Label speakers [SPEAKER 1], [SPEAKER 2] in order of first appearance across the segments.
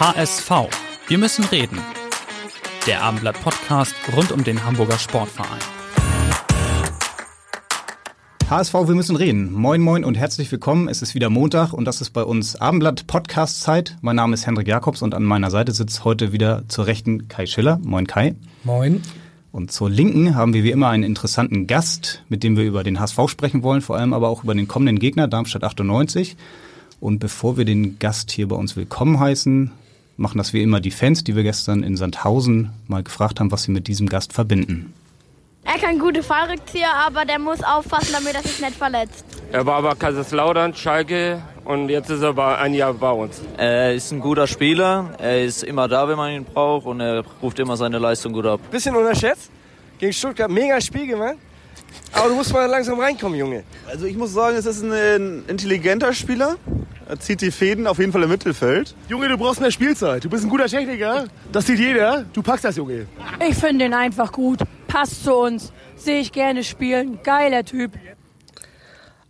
[SPEAKER 1] HSV. Wir müssen reden. Der Abendblatt Podcast rund um den Hamburger Sportverein.
[SPEAKER 2] HSV, wir müssen reden. Moin, moin und herzlich willkommen. Es ist wieder Montag und das ist bei uns Abendblatt Podcast Zeit. Mein Name ist Hendrik Jakobs und an meiner Seite sitzt heute wieder zur Rechten Kai Schiller. Moin, Kai.
[SPEAKER 3] Moin.
[SPEAKER 2] Und zur Linken haben wir wie immer einen interessanten Gast, mit dem wir über den HSV sprechen wollen, vor allem aber auch über den kommenden Gegner Darmstadt 98. Und bevor wir den Gast hier bei uns willkommen heißen, machen das wie immer die Fans, die wir gestern in Sandhausen mal gefragt haben, was sie mit diesem Gast verbinden.
[SPEAKER 4] Er kann gute Fallrückzieher, aber der muss aufpassen, damit er sich nicht verletzt.
[SPEAKER 5] Er war aber Kaiserslautern, Schalke und jetzt ist er bei, ein Jahr bei uns.
[SPEAKER 6] Er ist ein guter Spieler, er ist immer da, wenn man ihn braucht und er ruft immer seine Leistung gut ab.
[SPEAKER 7] Bisschen unterschätzt. Gegen Stuttgart mega Spiel gemacht. Aber du musst mal langsam reinkommen, Junge.
[SPEAKER 8] Also ich muss sagen, es ist ein intelligenter Spieler. Er zieht die Fäden auf jeden Fall im Mittelfeld.
[SPEAKER 9] Junge, du brauchst mehr Spielzeit. Du bist ein guter Techniker. Das sieht jeder. Du packst das, Junge.
[SPEAKER 10] Ich finde ihn einfach gut. Passt zu uns. Sehe ich gerne spielen. Geiler Typ.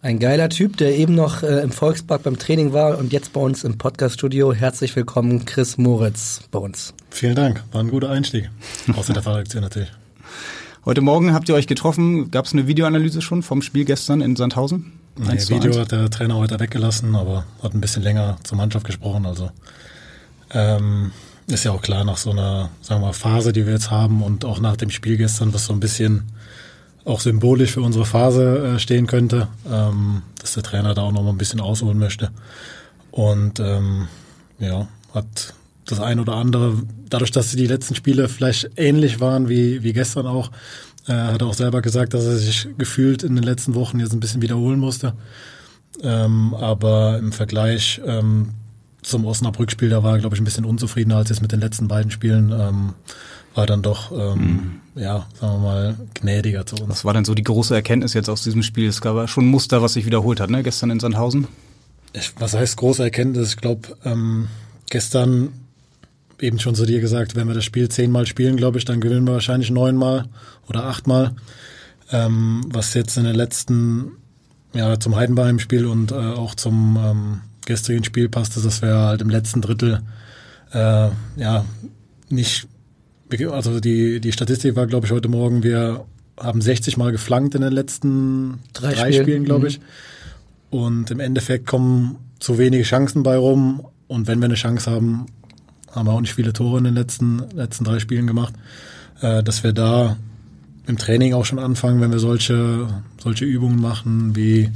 [SPEAKER 3] Ein geiler Typ, der eben noch äh, im Volkspark beim Training war und jetzt bei uns im Podcaststudio. Herzlich willkommen, Chris Moritz bei uns.
[SPEAKER 11] Vielen Dank. War ein guter Einstieg. Außer der Fallaktion natürlich.
[SPEAKER 2] Heute Morgen habt ihr euch getroffen. Gab es eine Videoanalyse schon vom Spiel gestern in Sandhausen?
[SPEAKER 11] Nee, Video hat der Trainer heute weggelassen, aber hat ein bisschen länger zur Mannschaft gesprochen. Also ähm, ist ja auch klar, nach so einer sagen wir mal, Phase, die wir jetzt haben und auch nach dem Spiel gestern, was so ein bisschen auch symbolisch für unsere Phase äh, stehen könnte, ähm, dass der Trainer da auch noch mal ein bisschen ausholen möchte. Und ähm, ja, hat das ein oder andere, dadurch, dass die letzten Spiele vielleicht ähnlich waren wie, wie gestern auch, äh, hat er auch selber gesagt, dass er sich gefühlt in den letzten Wochen jetzt ein bisschen wiederholen musste. Ähm, aber im Vergleich ähm, zum Osnabrück-Spiel, da war er, glaube ich, ein bisschen unzufriedener als jetzt mit den letzten beiden Spielen. Ähm, war dann doch, ähm, mhm. ja, sagen wir mal, gnädiger zu uns.
[SPEAKER 2] Was war denn so die große Erkenntnis jetzt aus diesem Spiel? Es gab schon ein Muster, was sich wiederholt hat, ne? Gestern in Sandhausen?
[SPEAKER 11] Ich, was heißt große Erkenntnis? Ich glaube, ähm, gestern eben schon zu dir gesagt, wenn wir das Spiel zehnmal spielen, glaube ich, dann gewinnen wir wahrscheinlich neunmal oder achtmal. Ähm, was jetzt in den letzten, ja, zum Heidenheim-Spiel und äh, auch zum ähm, gestrigen Spiel passte, dass wir halt im letzten Drittel äh, ja nicht, also die, die Statistik war, glaube ich, heute Morgen, wir haben 60 Mal geflankt in den letzten drei, drei Spielen, Spielen glaube ich. Mhm. Und im Endeffekt kommen zu wenige Chancen bei rum. Und wenn wir eine Chance haben, haben wir auch nicht viele Tore in den letzten, letzten drei Spielen gemacht, äh, dass wir da im Training auch schon anfangen, wenn wir solche, solche Übungen machen, wie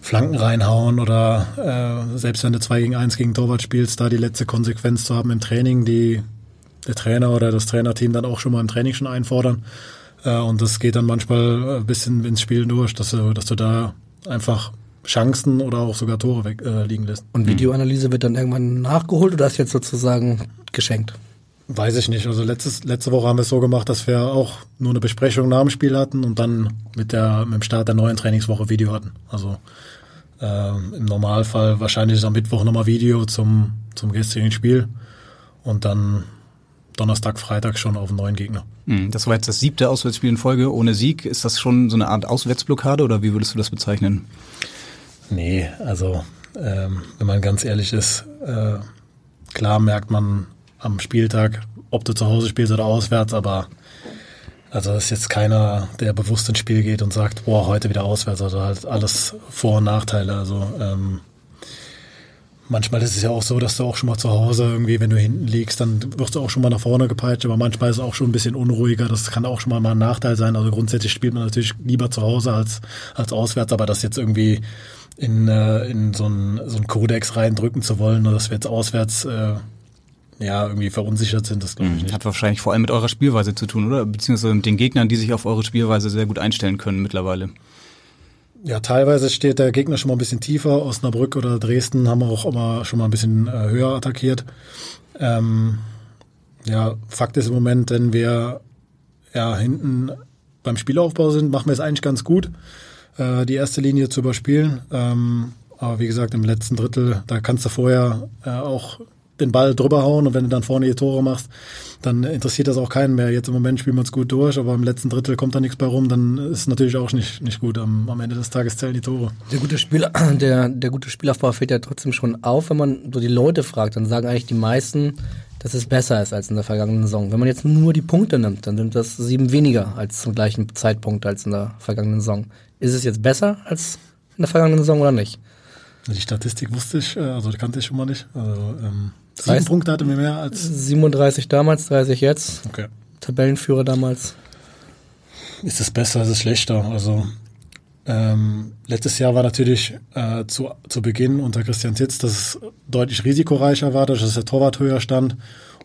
[SPEAKER 11] Flanken reinhauen oder äh, selbst wenn du zwei gegen eins gegen Torwart spielst, da die letzte Konsequenz zu haben im Training, die der Trainer oder das Trainerteam dann auch schon mal im Training schon einfordern. Äh, und das geht dann manchmal ein bisschen ins Spiel durch, dass du, dass du da einfach Chancen oder auch sogar Tore weg, äh, liegen lässt.
[SPEAKER 3] Und Videoanalyse wird dann irgendwann nachgeholt oder ist jetzt sozusagen geschenkt?
[SPEAKER 11] Weiß ich nicht. Also letztes, letzte Woche haben wir es so gemacht, dass wir auch nur eine Besprechung nach dem Spiel hatten und dann mit, der, mit dem Start der neuen Trainingswoche Video hatten. Also äh, im Normalfall wahrscheinlich ist am Mittwoch nochmal Video zum, zum gestrigen Spiel und dann Donnerstag, Freitag schon auf einen neuen Gegner.
[SPEAKER 2] Hm, das war jetzt das siebte Auswärtsspiel in Folge ohne Sieg. Ist das schon so eine Art Auswärtsblockade oder wie würdest du das bezeichnen?
[SPEAKER 11] Nee, also ähm, wenn man ganz ehrlich ist, äh, klar merkt man am Spieltag, ob du zu Hause spielst oder auswärts, aber also ist jetzt keiner, der bewusst ins Spiel geht und sagt, boah, heute wieder auswärts. Also halt alles Vor- und Nachteile. Also ähm, manchmal ist es ja auch so, dass du auch schon mal zu Hause irgendwie, wenn du hinten liegst, dann wirst du auch schon mal nach vorne gepeitscht, aber manchmal ist es auch schon ein bisschen unruhiger. Das kann auch schon mal ein Nachteil sein. Also grundsätzlich spielt man natürlich lieber zu Hause als, als auswärts, aber das jetzt irgendwie in, äh, in so einen so einen Kodex reindrücken zu wollen, oder dass wir jetzt auswärts äh, ja, irgendwie verunsichert sind, das glaube ich
[SPEAKER 2] mhm. nicht. Hat wahrscheinlich vor allem mit eurer Spielweise zu tun, oder? Beziehungsweise mit den Gegnern, die sich auf eure Spielweise sehr gut einstellen können mittlerweile.
[SPEAKER 11] Ja, teilweise steht der Gegner schon mal ein bisschen tiefer. Osnabrück oder Dresden haben auch immer schon mal ein bisschen äh, höher attackiert. Ähm, ja, Fakt ist im Moment, wenn wir ja hinten beim Spielaufbau sind, machen wir es eigentlich ganz gut, äh, die erste Linie zu überspielen. Ähm, aber wie gesagt, im letzten Drittel, da kannst du vorher äh, auch den Ball drüber hauen und wenn du dann vorne die Tore machst, dann interessiert das auch keinen mehr. Jetzt im Moment spielen wir uns gut durch, aber im letzten Drittel kommt da nichts bei rum, dann ist es natürlich auch nicht, nicht gut. Am, am Ende des Tages zählen die Tore.
[SPEAKER 3] Der gute, Spiel, der, der gute Spielaufbau fällt ja trotzdem schon auf, wenn man so die Leute fragt, dann sagen eigentlich die meisten, dass es besser ist als in der vergangenen Saison. Wenn man jetzt nur die Punkte nimmt, dann sind das sieben weniger als zum gleichen Zeitpunkt als in der vergangenen Saison. Ist es jetzt besser als in der vergangenen Saison oder nicht?
[SPEAKER 11] Die Statistik wusste ich, äh, also kannte ich schon mal nicht. Also, ähm, sieben Punkte hatte mir mehr als.
[SPEAKER 3] 37 damals, 30 jetzt.
[SPEAKER 11] Okay.
[SPEAKER 3] Tabellenführer damals.
[SPEAKER 11] Ist es besser, ist es schlechter? Also ähm, letztes Jahr war natürlich äh, zu, zu Beginn unter Christian Titz, dass es deutlich risikoreicher war, dass der Torwart höher stand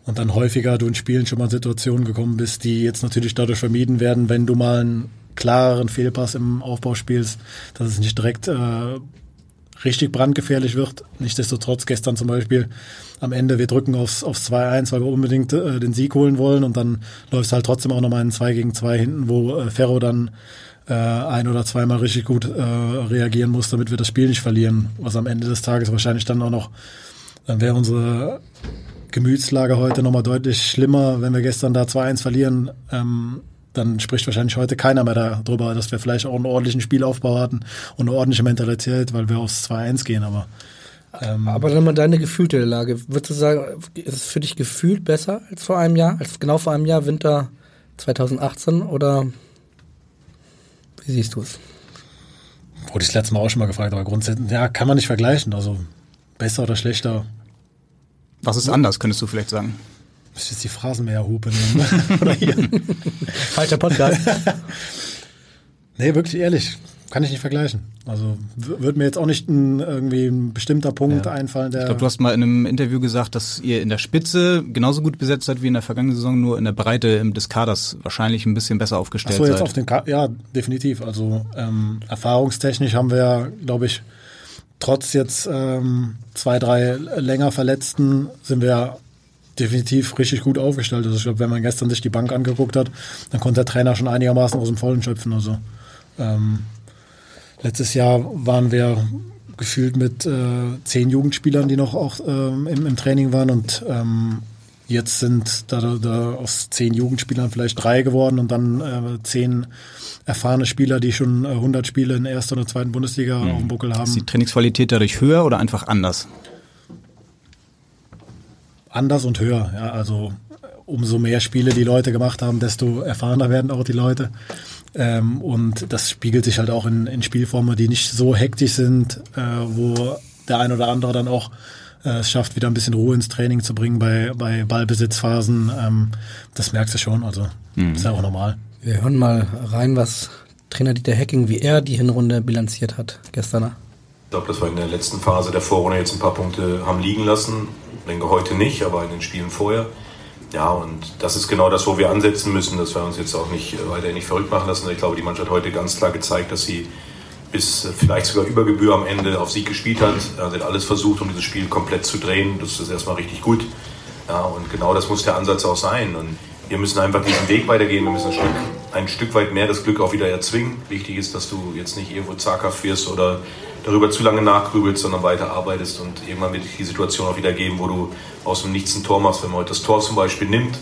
[SPEAKER 11] und dann häufiger du in Spielen schon mal Situationen gekommen bist, die jetzt natürlich dadurch vermieden werden, wenn du mal einen klareren Fehlpass im Aufbau spielst, dass es nicht direkt äh, richtig brandgefährlich wird. Nichtsdestotrotz gestern zum Beispiel am Ende, wir drücken aufs, aufs 2-1, weil wir unbedingt äh, den Sieg holen wollen und dann läuft es halt trotzdem auch nochmal in 2 gegen 2 hinten, wo äh, Ferro dann äh, ein oder zweimal richtig gut äh, reagieren muss, damit wir das Spiel nicht verlieren. Was am Ende des Tages wahrscheinlich dann auch noch, dann wäre unsere Gemütslage heute nochmal deutlich schlimmer, wenn wir gestern da 2-1 verlieren. Ähm, dann spricht wahrscheinlich heute keiner mehr darüber, dass wir vielleicht auch einen ordentlichen Spielaufbau hatten und eine ordentliche Mentalität, weil wir aufs 2-1 gehen. Aber
[SPEAKER 3] ähm, aber dann mal deine gefühlte Lage. Würdest du sagen, ist es für dich gefühlt besser als vor einem Jahr, als genau vor einem Jahr, Winter 2018 oder wie siehst du es?
[SPEAKER 11] Wurde ich das letzte Mal auch schon mal gefragt, aber grundsätzlich, ja, kann man nicht vergleichen. Also besser oder schlechter.
[SPEAKER 2] Was ist anders, könntest du vielleicht sagen?
[SPEAKER 11] Müsste jetzt die Phrasenmäherhupe nehmen.
[SPEAKER 3] Falscher Podcast.
[SPEAKER 11] nee, wirklich ehrlich. Kann ich nicht vergleichen. Also wird mir jetzt auch nicht ein, irgendwie ein bestimmter Punkt ja. einfallen. Der
[SPEAKER 2] ich glaube, du hast mal in einem Interview gesagt, dass ihr in der Spitze genauso gut besetzt seid wie in der vergangenen Saison, nur in der Breite des Kaders wahrscheinlich ein bisschen besser aufgestellt Ach so, jetzt
[SPEAKER 11] seid. Auf den Ka ja, definitiv. Also ähm, erfahrungstechnisch haben wir, glaube ich, trotz jetzt ähm, zwei, drei länger Verletzten sind wir definitiv richtig gut aufgestellt. Also ich glaube, wenn man gestern sich die Bank angeguckt hat, dann konnte der Trainer schon einigermaßen aus dem Vollen schöpfen. Also ähm, Letztes Jahr waren wir gefühlt mit äh, zehn Jugendspielern, die noch auch ähm, im, im, Training waren und ähm, jetzt sind da, da aus zehn Jugendspielern vielleicht drei geworden und dann äh, zehn erfahrene Spieler, die schon äh, 100 Spiele in der ersten oder zweiten Bundesliga mhm. auf dem Buckel haben. Ist
[SPEAKER 2] die Trainingsqualität dadurch höher oder einfach anders?
[SPEAKER 11] Anders und höher, ja, also umso mehr Spiele die Leute gemacht haben, desto erfahrener werden auch die Leute. Ähm, und das spiegelt sich halt auch in, in Spielformen, die nicht so hektisch sind, äh, wo der ein oder andere dann auch äh, es schafft, wieder ein bisschen Ruhe ins Training zu bringen bei, bei Ballbesitzphasen. Ähm, das merkst du schon, also mhm. ist ja auch normal.
[SPEAKER 3] Wir hören mal rein, was Trainer Dieter Hecking, wie er die Hinrunde bilanziert hat gestern.
[SPEAKER 12] Ich glaube, dass wir in der letzten Phase der Vorrunde jetzt ein paar Punkte haben liegen lassen. Ich denke heute nicht, aber in den Spielen vorher. Ja, und das ist genau das, wo wir ansetzen müssen, dass wir uns jetzt auch nicht äh, weiter nicht verrückt machen lassen. Ich glaube, die Mannschaft hat heute ganz klar gezeigt, dass sie bis äh, vielleicht sogar über Gebühr am Ende auf Sieg gespielt hat. Sie hat alles versucht, um dieses Spiel komplett zu drehen. Das ist erstmal richtig gut. Ja, und genau das muss der Ansatz auch sein. Und wir müssen einfach diesen Weg weitergehen. Wir müssen ein Stück, ein Stück weit mehr das Glück auch wieder erzwingen. Wichtig ist, dass du jetzt nicht irgendwo zaghaft wirst oder darüber zu lange nachgrübelst, sondern weiter arbeitest und irgendwann wird die Situation auch wieder geben, wo du aus dem Nichts ein Tor machst. Wenn man heute das Tor zum Beispiel nimmt,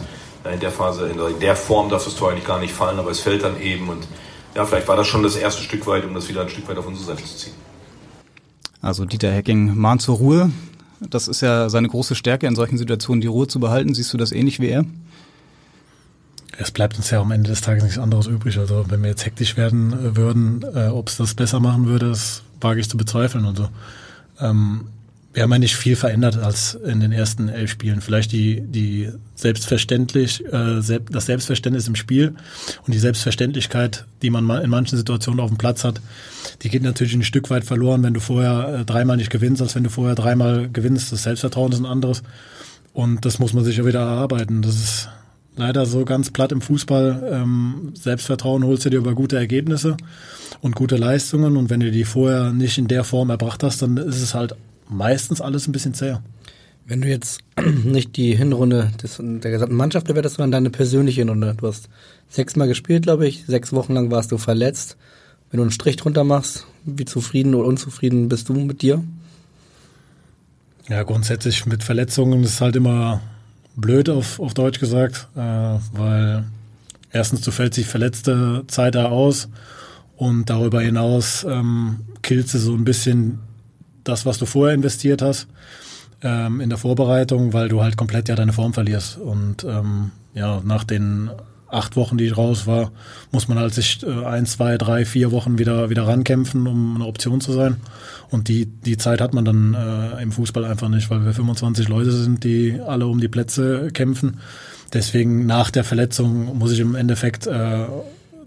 [SPEAKER 12] in der Phase, in der Form darf das Tor eigentlich gar nicht fallen, aber es fällt dann eben und ja, vielleicht war das schon das erste Stück weit, um das wieder ein Stück weit auf unsere Seite zu ziehen.
[SPEAKER 2] Also Dieter Hecking mahnt zur Ruhe. Das ist ja seine große Stärke, in solchen Situationen die Ruhe zu behalten. Siehst du das ähnlich wie er?
[SPEAKER 11] Es bleibt uns ja am Ende des Tages nichts anderes übrig. Also wenn wir jetzt hektisch werden äh, würden, äh, ob es das besser machen würde, das wage ich zu bezweifeln und so. Ähm, wir haben ja nicht viel verändert als in den ersten elf Spielen. Vielleicht die, die selbstverständlich, äh, das Selbstverständnis im Spiel und die Selbstverständlichkeit, die man in manchen Situationen auf dem Platz hat, die geht natürlich ein Stück weit verloren, wenn du vorher äh, dreimal nicht gewinnst, als wenn du vorher dreimal gewinnst. Das Selbstvertrauen ist ein anderes. Und das muss man sich ja wieder erarbeiten. Das ist leider so ganz platt im Fußball. Ähm, Selbstvertrauen holst du dir über gute Ergebnisse und gute Leistungen. Und wenn du die vorher nicht in der Form erbracht hast, dann ist es halt meistens alles ein bisschen zäher.
[SPEAKER 3] Wenn du jetzt nicht die Hinrunde des, der gesamten Mannschaft bewertest, sondern deine persönliche Hinrunde. Du hast sechsmal gespielt, glaube ich. Sechs Wochen lang warst du verletzt. Wenn du einen Strich drunter machst, wie zufrieden oder unzufrieden bist du mit dir?
[SPEAKER 11] Ja, grundsätzlich mit Verletzungen ist halt immer blöd auf, auf Deutsch gesagt, äh, weil erstens du fällst die verletzte Zeit da aus und darüber hinaus ähm, killst du so ein bisschen das, was du vorher investiert hast ähm, in der Vorbereitung, weil du halt komplett ja deine Form verlierst. Und ähm, ja, nach den acht Wochen, die ich raus war, muss man halt sich äh, ein, zwei, drei, vier Wochen wieder, wieder rankämpfen, um eine Option zu sein. Und die, die Zeit hat man dann äh, im Fußball einfach nicht, weil wir 25 Leute sind, die alle um die Plätze kämpfen. Deswegen nach der Verletzung muss ich im Endeffekt äh,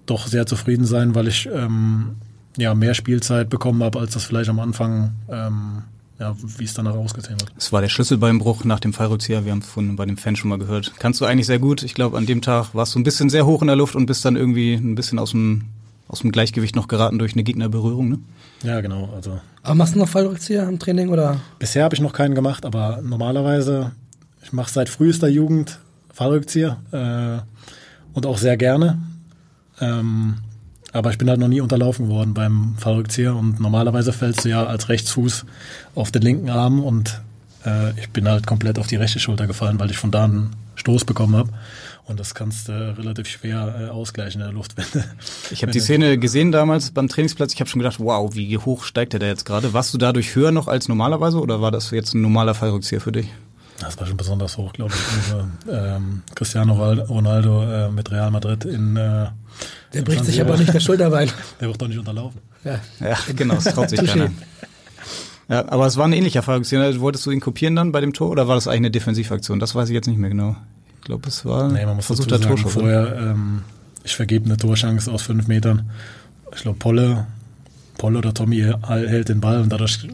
[SPEAKER 11] doch sehr zufrieden sein, weil ich ähm, ja mehr Spielzeit bekommen habe, als das vielleicht am Anfang ähm, ja, wie es danach ausgesehen hat.
[SPEAKER 2] Es war der Schlüsselbeinbruch nach dem Fallrückzieher. Wir haben es von bei dem Fan schon mal gehört. Kannst du eigentlich sehr gut. Ich glaube, an dem Tag warst du ein bisschen sehr hoch in der Luft und bist dann irgendwie ein bisschen aus dem, aus dem Gleichgewicht noch geraten durch eine Gegnerberührung, ne?
[SPEAKER 11] Ja, genau. Also
[SPEAKER 3] aber machst du noch Fallrückzieher im Training oder?
[SPEAKER 11] Bisher habe ich noch keinen gemacht, aber normalerweise, ich mache seit frühester Jugend Fallrückzieher äh, und auch sehr gerne. Ähm, aber ich bin halt noch nie unterlaufen worden beim Fallrückzieher und normalerweise fällst du ja als Rechtsfuß auf den linken Arm und äh, ich bin halt komplett auf die rechte Schulter gefallen, weil ich von da einen Stoß bekommen habe. Und das kannst du äh, relativ schwer äh, ausgleichen in der Luft.
[SPEAKER 2] ich habe die Szene gesehen damals beim Trainingsplatz. Ich habe schon gedacht, wow, wie hoch steigt der da jetzt gerade? Warst du dadurch höher noch als normalerweise oder war das jetzt ein normaler Fallrückzieher für dich?
[SPEAKER 11] Das war schon besonders hoch, glaube ich. Also, ähm, Cristiano Ronaldo äh, mit Real Madrid in äh,
[SPEAKER 3] der bricht sich aber nicht der Schulterbein.
[SPEAKER 11] Der wird doch nicht unterlaufen.
[SPEAKER 2] Ja, ja genau, das traut sich keiner. Ja, aber es war ein ähnlicher Fallaktion. Wolltest du ihn kopieren dann bei dem Tor oder war das eigentlich eine Defensivaktion? Das weiß ich jetzt nicht mehr genau. Ich glaube, es war
[SPEAKER 11] nee, man muss versuchter sagen, Torschuss. Vorher, ähm, ich vergebe eine Torschance aus fünf Metern. Ich glaube, Polle, Polle oder Tommy hält den Ball und dadurch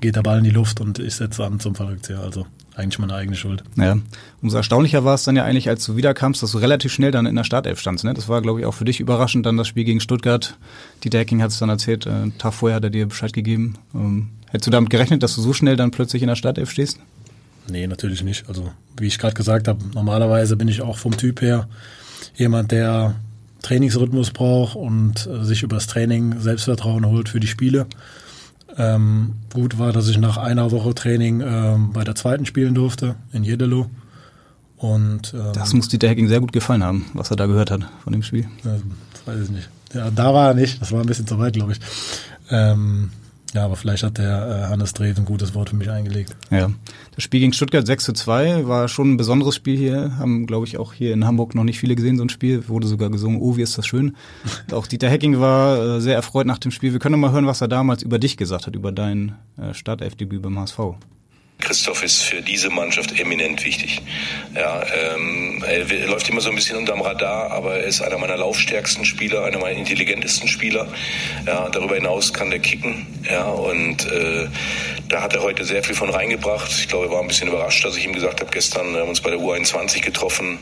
[SPEAKER 11] geht der Ball in die Luft und ich setze an zum Fallrückzieher. Also eigentlich meine eigene Schuld.
[SPEAKER 2] Ja, umso erstaunlicher war es dann ja eigentlich, als du wiederkamst, dass du relativ schnell dann in der Startelf standst. Ne? Das war, glaube ich, auch für dich überraschend, dann das Spiel gegen Stuttgart. Dieter Hecking hat es dann erzählt, äh, einen Tag vorher hat er dir Bescheid gegeben. Ähm, hättest du damit gerechnet, dass du so schnell dann plötzlich in der Startelf stehst?
[SPEAKER 11] Nee, natürlich nicht. Also, wie ich gerade gesagt habe, normalerweise bin ich auch vom Typ her jemand, der Trainingsrhythmus braucht und äh, sich übers Training Selbstvertrauen holt für die Spiele. Ähm, gut war, dass ich nach einer Woche Training ähm, bei der zweiten spielen durfte, in Jedelo. Und,
[SPEAKER 2] ähm, das muss Dieter Hecking sehr gut gefallen haben, was er da gehört hat von dem Spiel.
[SPEAKER 11] das weiß ich nicht. Ja, da war er nicht, das war ein bisschen zu weit, glaube ich. Ähm, ja, aber vielleicht hat der äh, Hannes Dreves ein gutes Wort für mich eingelegt.
[SPEAKER 2] Ja. Das Spiel gegen Stuttgart 6 zu 2 war schon ein besonderes Spiel hier. Haben, glaube ich, auch hier in Hamburg noch nicht viele gesehen, so ein Spiel. Wurde sogar gesungen, oh, wie ist das schön. auch Dieter Hecking war äh, sehr erfreut nach dem Spiel. Wir können mal hören, was er damals über dich gesagt hat, über dein äh, Startelfdebüt beim HSV.
[SPEAKER 13] Christoph ist für diese Mannschaft eminent wichtig. Ja, ähm, er läuft immer so ein bisschen unterm Radar, aber er ist einer meiner laufstärksten Spieler, einer meiner intelligentesten Spieler. Ja, darüber hinaus kann der kicken. Ja, und äh, da hat er heute sehr viel von reingebracht. Ich glaube, er war ein bisschen überrascht, dass ich ihm gesagt habe, gestern haben wir uns bei der U21 getroffen.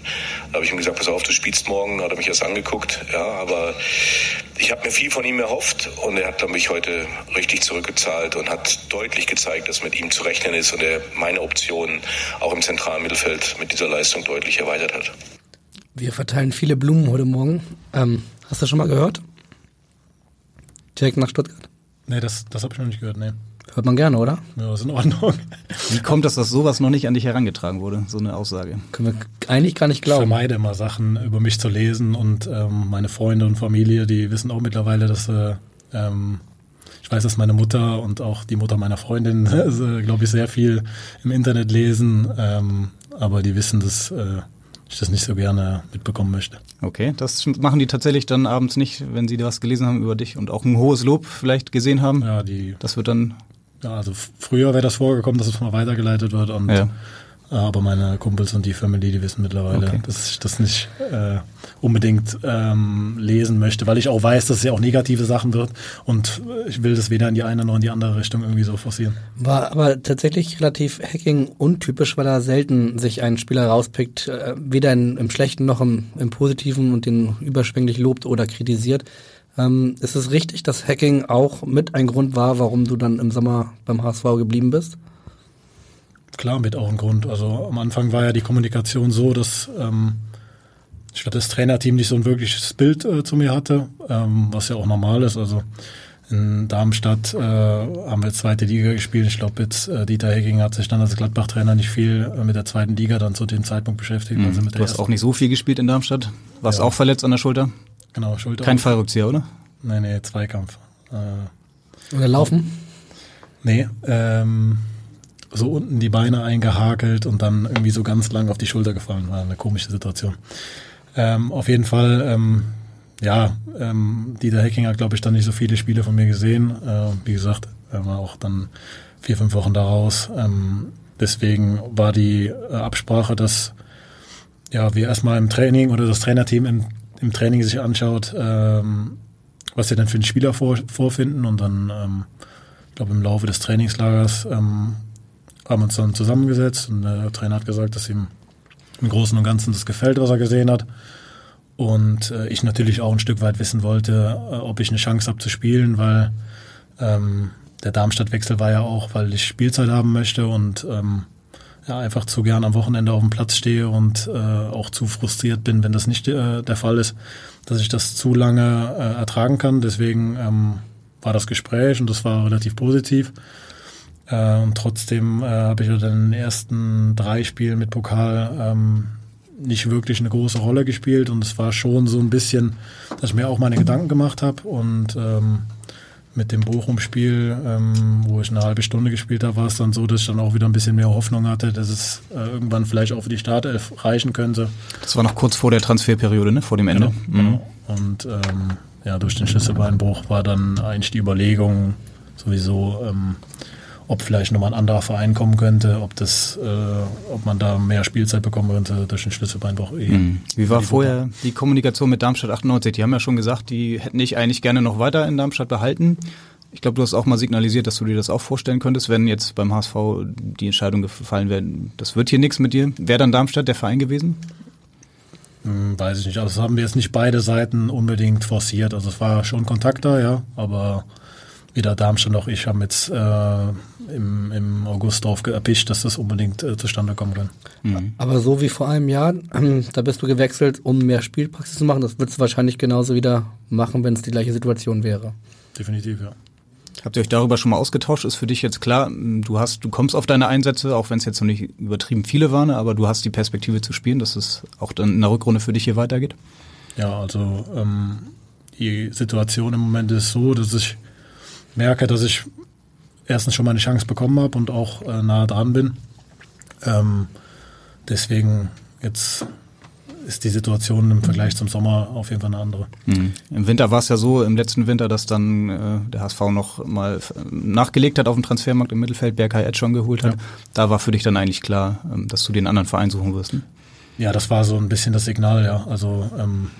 [SPEAKER 13] Da habe ich ihm gesagt, pass auf, du spielst morgen. Da hat er mich erst angeguckt. Ja, aber ich habe mir viel von ihm erhofft und er hat dann mich heute richtig zurückgezahlt und hat deutlich gezeigt, dass mit ihm zu rechnen ist und er meine Optionen auch im zentralen Mittelfeld mit dieser Leistung deutlich erweitert hat.
[SPEAKER 3] Wir verteilen viele Blumen heute Morgen. Ähm, hast du schon mal gehört? Direkt nach Stuttgart?
[SPEAKER 11] Nee, das, das habe ich noch nicht gehört, nee.
[SPEAKER 3] Hört man gerne, oder?
[SPEAKER 11] Ja, ist in Ordnung.
[SPEAKER 2] Wie kommt es, dass sowas noch nicht an dich herangetragen wurde, so eine Aussage?
[SPEAKER 3] Können wir eigentlich gar nicht glauben.
[SPEAKER 11] Ich vermeide immer Sachen über mich zu lesen und ähm, meine Freunde und Familie, die wissen auch mittlerweile, dass äh, ähm, ich weiß, dass meine Mutter und auch die Mutter meiner Freundin, also, glaube ich, sehr viel im Internet lesen, ähm, aber die wissen, dass äh, ich das nicht so gerne mitbekommen möchte.
[SPEAKER 2] Okay, das machen die tatsächlich dann abends nicht, wenn sie was gelesen haben über dich und auch ein hohes Lob vielleicht gesehen haben.
[SPEAKER 11] Ja, die.
[SPEAKER 2] Das wird dann
[SPEAKER 11] ja, also früher wäre das vorgekommen, dass es mal weitergeleitet wird und ja. Aber meine Kumpels und die Family, die wissen mittlerweile,
[SPEAKER 2] Okay.
[SPEAKER 11] dass ich das nicht äh, unbedingt ähm, lesen möchte, weil ich auch weiß, dass es ja auch negative Sachen wird und ich will das weder in die eine noch in die andere Richtung irgendwie so forcieren.
[SPEAKER 3] War aber tatsächlich relativ Hacking untypisch, weil er selten sich einen Spieler rauspickt, äh, weder in, im Schlechten noch im, im Positiven und den überschwänglich lobt oder kritisiert. Ähm, ist es richtig, dass Hacking auch mit ein Grund war, warum du dann im Sommer beim HSV geblieben bist?
[SPEAKER 11] Klar, mit auch ein Grund. Also am Anfang war ja die Kommunikation so, dass ähm, ich glaube, das Trainerteam nicht so ein wirkliches Bild äh, zu mir hatte, ähm, was ja auch normal ist. Also in Darmstadt äh, haben wir zweite Liga gespielt. Ich glaube, jetzt äh, Dieter Hecking hat sich dann als Gladbach-Trainer nicht viel äh, mit der zweiten Liga dann zu dem Zeitpunkt beschäftigt. Also mit
[SPEAKER 2] Du
[SPEAKER 11] der
[SPEAKER 2] hast
[SPEAKER 11] ersten.
[SPEAKER 2] auch nicht so viel gespielt in Darmstadt. Warst
[SPEAKER 11] Ja.
[SPEAKER 2] auch verletzt an der Schulter?
[SPEAKER 11] Genau, Schulter.
[SPEAKER 2] Kein Fallrückzieher, oder?
[SPEAKER 11] Nee, nee, Zweikampf. Äh,
[SPEAKER 3] Oder laufen?
[SPEAKER 11] Nee, ähm, so unten die Beine eingehakelt und dann irgendwie so ganz lang auf die Schulter gefallen. War eine komische Situation. Ähm, auf jeden Fall, ähm, ja, ähm, Dieter Hecking hat, glaube ich, dann nicht so viele Spiele von mir gesehen. Äh, wie gesagt, er war auch dann vier, fünf Wochen daraus. Ähm, deswegen war die äh, Absprache, dass ja, wir erstmal im Training oder das Trainerteam im, im Training sich anschaut, ähm, was sie denn für einen Spieler vor, vorfinden und dann, ähm, ich glaube, im Laufe des Trainingslagers ähm, haben uns dann zusammengesetzt und der Trainer hat gesagt, dass ihm im Großen und Ganzen das gefällt, was er gesehen hat. Und äh, ich natürlich auch ein Stück weit wissen wollte, äh, ob ich eine Chance habe zu spielen, weil ähm, der Darmstadt-Wechsel war ja auch, weil ich Spielzeit haben möchte und ähm, ja, einfach zu gern am Wochenende auf dem Platz stehe und äh, auch zu frustriert bin, wenn das nicht äh, der Fall ist, dass ich das zu lange äh, ertragen kann. Deswegen ähm, war das Gespräch und das war relativ positiv. Äh, und trotzdem äh, habe ich ja dann in den ersten drei Spielen mit Pokal ähm, nicht wirklich eine große Rolle gespielt und es war schon so ein bisschen, dass ich mir auch meine Gedanken gemacht habe und ähm, mit dem Bochum-Spiel, ähm, wo ich eine halbe Stunde gespielt habe, war es dann so, dass ich dann auch wieder ein bisschen mehr Hoffnung hatte, dass es äh, irgendwann vielleicht auch für die Startelf reichen könnte.
[SPEAKER 2] Das war noch kurz vor der Transferperiode, ne? Vor dem Ende.
[SPEAKER 11] Genau, genau. Und ähm, ja, durch den Schlüsselbeinbruch war dann eigentlich die Überlegung sowieso, ähm, ob vielleicht nochmal ein anderer Verein kommen könnte, ob das, äh, ob man da mehr Spielzeit bekommen könnte durch den Schlüsselbeinbruch. eh.
[SPEAKER 2] Mhm. Wie war
[SPEAKER 11] Die
[SPEAKER 2] vorher die Kommunikation mit Darmstadt 98? Die haben ja schon gesagt, die hätten dich eigentlich gerne noch weiter in Darmstadt behalten. Ich glaube, du hast auch mal signalisiert, dass du dir das auch vorstellen könntest, wenn jetzt beim HSV die Entscheidung gefallen wäre, das wird hier nichts mit dir. Wäre dann Darmstadt der Verein gewesen?
[SPEAKER 11] Hm, weiß ich nicht. Also das haben wir jetzt nicht beide Seiten unbedingt forciert. Also es war schon Kontakt da, ja, aber weder Darmstadt noch ich haben jetzt äh, im, im August darauf erpischt, dass das unbedingt äh, zustande kommen kann.
[SPEAKER 3] Aber so wie vor einem Jahr, da bist du gewechselt, um mehr Spielpraxis zu machen. Das würdest du wahrscheinlich genauso wieder machen, wenn es die gleiche Situation wäre.
[SPEAKER 11] Definitiv, ja.
[SPEAKER 2] Habt ihr euch darüber schon mal ausgetauscht? Ist für dich jetzt klar, du hast, du kommst auf deine Einsätze, auch wenn es jetzt noch nicht übertrieben viele waren, aber du hast die Perspektive zu spielen, dass es auch dann in der Rückrunde für dich hier weitergeht?
[SPEAKER 11] Ja, also ähm, die Situation im Moment ist so, dass ich merke, dass ich erstens schon mal eine Chance bekommen habe und auch äh, nahe dran bin. Ähm, deswegen jetzt ist die Situation im Vergleich zum Sommer auf jeden Fall eine andere.
[SPEAKER 2] Mhm. Im Winter war es ja so, im letzten Winter, dass dann äh, der HSV noch mal äh, nachgelegt hat auf dem Transfermarkt im Mittelfeld, Berkay Ed schon geholt hat.
[SPEAKER 11] Ja.
[SPEAKER 2] Da war für dich dann eigentlich klar, ähm, dass du den anderen Verein suchen wirst. Ne?
[SPEAKER 11] Ja, das war so ein bisschen das Signal, ja. Also ähm,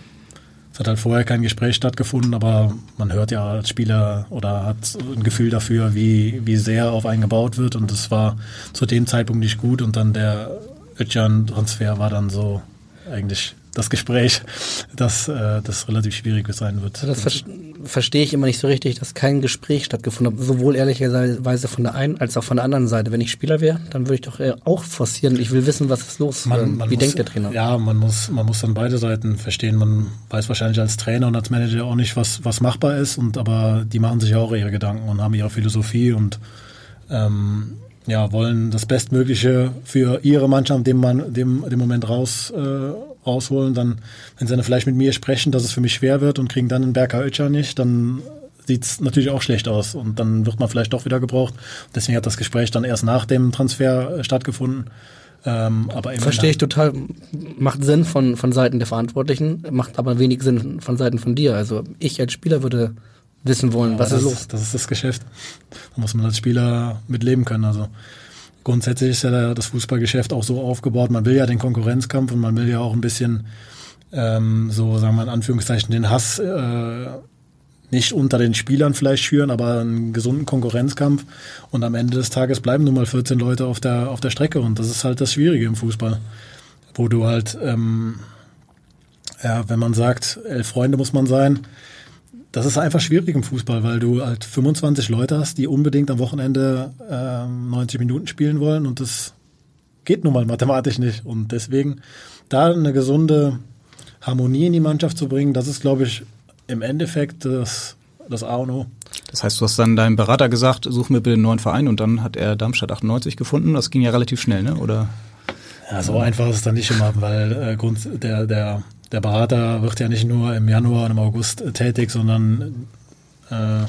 [SPEAKER 11] hat halt vorher kein Gespräch stattgefunden, aber man hört ja als Spieler oder hat ein Gefühl dafür, wie, wie sehr auf einen gebaut wird. Und das war zu dem Zeitpunkt nicht gut. Und dann der Ötjan-Transfer war dann so eigentlich das Gespräch, dass äh, das relativ schwierig sein wird.
[SPEAKER 3] Also das ver verstehe ich immer nicht so richtig, dass kein Gespräch stattgefunden hat. Sowohl ehrlicherweise von der einen als auch von der anderen Seite. Wenn ich Spieler wäre, dann würde ich doch auch forcieren. Ich will wissen, was ist los.
[SPEAKER 11] Man, man
[SPEAKER 3] Wie
[SPEAKER 11] muss,
[SPEAKER 3] denkt der Trainer?
[SPEAKER 11] Ja, man muss, man muss dann beide Seiten verstehen. Man weiß wahrscheinlich als Trainer und als Manager auch nicht, was, was machbar ist, und aber die machen sich auch ihre Gedanken und haben ihre Philosophie und ähm, ja, wollen das Bestmögliche für ihre Mannschaft dem, man, dem, dem Moment raus, äh, rausholen. Dann, wenn sie dann vielleicht mit mir sprechen, dass es für mich schwer wird und kriegen dann einen Berker Ötscher nicht, dann sieht es natürlich auch schlecht aus und dann wird man vielleicht doch wieder gebraucht. Deswegen hat das Gespräch dann erst nach dem Transfer äh, stattgefunden. Ähm, aber
[SPEAKER 3] Verstehe ich total. Macht Sinn von, von Seiten der Verantwortlichen, macht aber wenig Sinn von Seiten von dir. Also ich als Spieler würde wissen wollen, was
[SPEAKER 11] Aber
[SPEAKER 3] ist
[SPEAKER 11] das,
[SPEAKER 3] los.
[SPEAKER 11] Das ist das Geschäft. Da muss man als Spieler mit leben können. Also grundsätzlich ist ja das Fußballgeschäft auch so aufgebaut, man will ja den Konkurrenzkampf und man will ja auch ein bisschen ähm, so, sagen wir in Anführungszeichen, den Hass äh, nicht unter den Spielern vielleicht schüren, aber einen gesunden Konkurrenzkampf. Und am Ende des Tages bleiben nun mal 14 Leute auf der, auf der Strecke. Und das ist halt das Schwierige im Fußball. Wo du halt, ähm, ja, wenn man sagt, elf Freunde muss man sein, das ist einfach schwierig im Fußball, weil du halt 25 Leute hast, die unbedingt am Wochenende ähm, 90 Minuten spielen wollen und das geht nun mal mathematisch nicht. Und deswegen da eine gesunde Harmonie in die Mannschaft zu bringen, das ist, glaube ich, im Endeffekt das, das A und O.
[SPEAKER 2] Das heißt, du hast dann deinem Berater gesagt, such mir bitte einen neuen Verein und dann hat er Darmstadt 98 gefunden. Das ging ja relativ schnell, ne? Oder?
[SPEAKER 11] Ja, so einfach ist es dann nicht immer, weil äh, Grund, der, der, der Berater wird ja nicht nur im Januar und im August äh, tätig, sondern äh,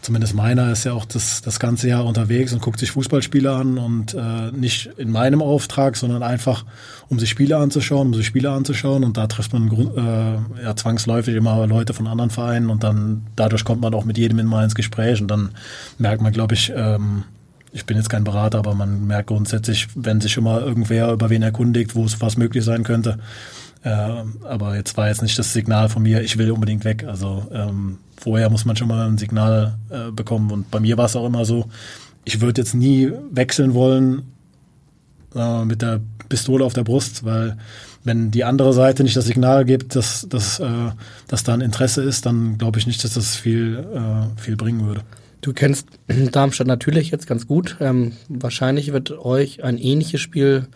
[SPEAKER 11] zumindest meiner ist ja auch das, das ganze Jahr unterwegs und guckt sich Fußballspiele an und äh, nicht in meinem Auftrag, sondern einfach, um sich Spiele anzuschauen, um sich Spiele anzuschauen und da trifft man äh, ja zwangsläufig immer Leute von anderen Vereinen und dann dadurch kommt man auch mit jedem immer ins Gespräch und dann merkt man, glaube ich, ähm, ich bin jetzt kein Berater, aber man merkt grundsätzlich, wenn sich schon mal irgendwer über wen erkundigt, wo es was möglich sein könnte. Äh, aber jetzt war jetzt nicht das Signal von mir, ich will unbedingt weg. Also ähm, vorher muss man schon mal ein Signal äh, bekommen. Und bei mir war es auch immer so, ich würde jetzt nie wechseln wollen äh, mit der Pistole auf der Brust, weil wenn die andere Seite nicht das Signal gibt, dass, dass, äh, dass da ein Interesse ist, dann glaube ich nicht, dass das viel, äh, viel bringen würde.
[SPEAKER 3] Du kennst Darmstadt natürlich jetzt ganz gut. Ähm, wahrscheinlich wird euch ein ähnliches Spiel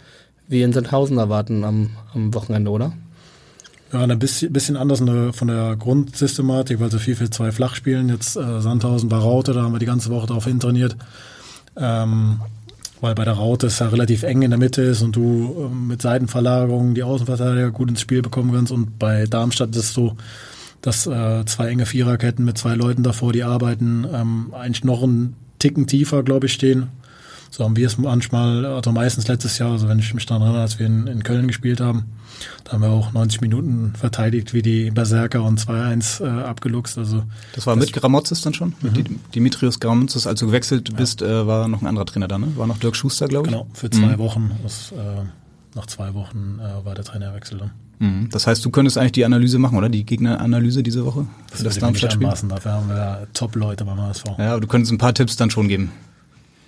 [SPEAKER 3] wie in Sandhausen erwarten am, am Wochenende, oder?
[SPEAKER 11] Ja, ein bisschen, bisschen anders von der Grundsystematik, weil sie viel für zwei flach spielen. Jetzt äh, Sandhausen bei Raute, da haben wir die ganze Woche darauf hintrainiert. Ähm, weil bei der Raute es ja relativ eng in der Mitte ist und du äh, mit Seitenverlagerungen die Außenverteidiger gut ins Spiel bekommen kannst. Und bei Darmstadt ist es so, dass äh, zwei enge Viererketten mit zwei Leuten davor, die arbeiten, ähm, eigentlich noch einen Ticken tiefer, glaube ich, stehen. So haben wir es manchmal, also meistens letztes Jahr, also wenn ich mich daran erinnere, als wir in, in Köln gespielt haben, da haben wir auch 90 Minuten verteidigt wie die Berserker und 2-1 äh, abgeluchst. Also
[SPEAKER 2] das war das mit Gramotzes dann schon? Mhm. Dimitrios Gramotzes, als du gewechselt ja. bist, äh, war noch ein anderer Trainer da, ne? War noch Dirk Schuster, glaube ich?
[SPEAKER 11] Genau, für zwei mhm. Wochen. Das, äh, nach zwei Wochen äh, war der Trainerwechsel dann.
[SPEAKER 2] Mhm. Das heißt, du könntest eigentlich die Analyse machen, oder? Die Gegneranalyse diese Woche?
[SPEAKER 11] Für das, das Darmstadt-Spiel? Dafür haben wir Top-Leute beim HSV.
[SPEAKER 2] Ja, aber du könntest ein paar Tipps dann schon geben.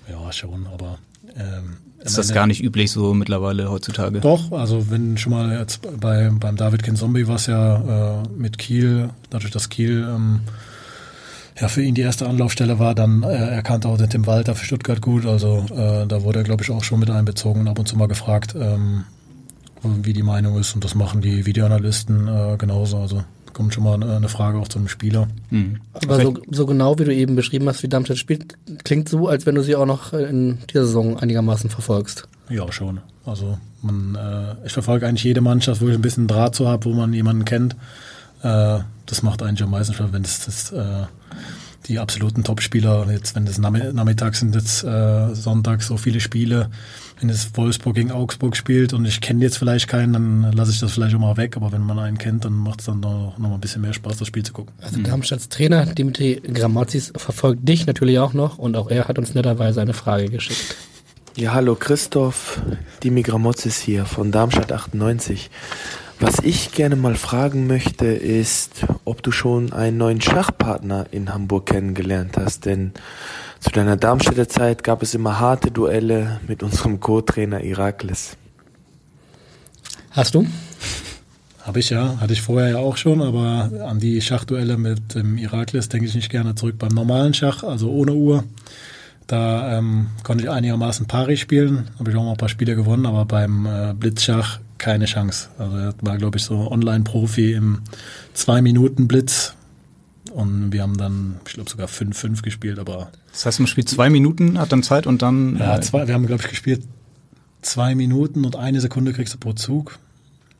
[SPEAKER 11] Ja, schon, aber ähm,
[SPEAKER 2] ist das gar nicht üblich so mittlerweile heutzutage?
[SPEAKER 11] Doch, also wenn schon mal jetzt bei, beim David Kinzombie war es ja äh, mit Kiel, dadurch, dass Kiel ähm, ja für ihn die erste Anlaufstelle war, dann äh, erkannte auch den Tim Walter für Stuttgart gut. Also äh, da wurde er, glaube ich, auch schon mit einbezogen und ab und zu mal gefragt, ähm, wie die Meinung ist. Und das machen die Videoanalysten äh, genauso. Also kommt schon mal eine Frage auch zu einem Spieler. Mhm.
[SPEAKER 3] Aber so, so, genau wie du eben beschrieben hast, wie Darmstadt spielt, klingt so, als wenn du sie auch noch in dieser Saison einigermaßen verfolgst.
[SPEAKER 11] Ja, schon. Also man, äh, ich verfolge eigentlich jede Mannschaft, wo ich ein bisschen Draht zu habe, wo man jemanden kennt. Äh, das macht eigentlich am meisten Spaß, wenn es das, äh, die absoluten Topspieler, jetzt wenn es nachmittags sind, jetzt äh, Sonntag so viele Spiele, wenn es Wolfsburg gegen Augsburg spielt und ich kenne jetzt vielleicht keinen, dann lasse ich das vielleicht auch mal weg. Aber wenn man einen kennt, dann macht es dann noch, noch mal ein bisschen mehr Spaß, das Spiel zu gucken.
[SPEAKER 3] Also Darmstadts Trainer Dimitri Grammazis verfolgt dich natürlich auch noch und auch er hat uns netterweise eine Frage geschickt.
[SPEAKER 14] Ja, hallo Christoph, Dimi Gramotzis hier von Darmstadt 98. Was ich gerne mal fragen möchte, ist, ob du schon einen neuen Schachpartner in Hamburg kennengelernt hast, denn zu deiner Darmstädter Zeit gab es immer harte Duelle mit unserem Co-Trainer Iraklis.
[SPEAKER 3] Hast du?
[SPEAKER 11] Habe ich ja, hatte ich vorher ja auch schon, aber an die Schachduelle mit dem Iraklis denke ich nicht gerne zurück. Beim normalen Schach, also ohne Uhr, da ähm, konnte ich einigermaßen Pari spielen, habe ich auch mal ein paar Spiele gewonnen, aber beim äh, Blitzschach keine Chance. Also er war, glaube ich, so Online-Profi im Zwei-Minuten-Blitz und wir haben dann, ich glaube, sogar 5-5 gespielt, aber.
[SPEAKER 2] Das heißt, man spielt zwei Minuten, hat dann Zeit und dann.
[SPEAKER 11] Ja, äh, zwei, wir haben, glaube ich, gespielt zwei Minuten und eine Sekunde kriegst du pro Zug.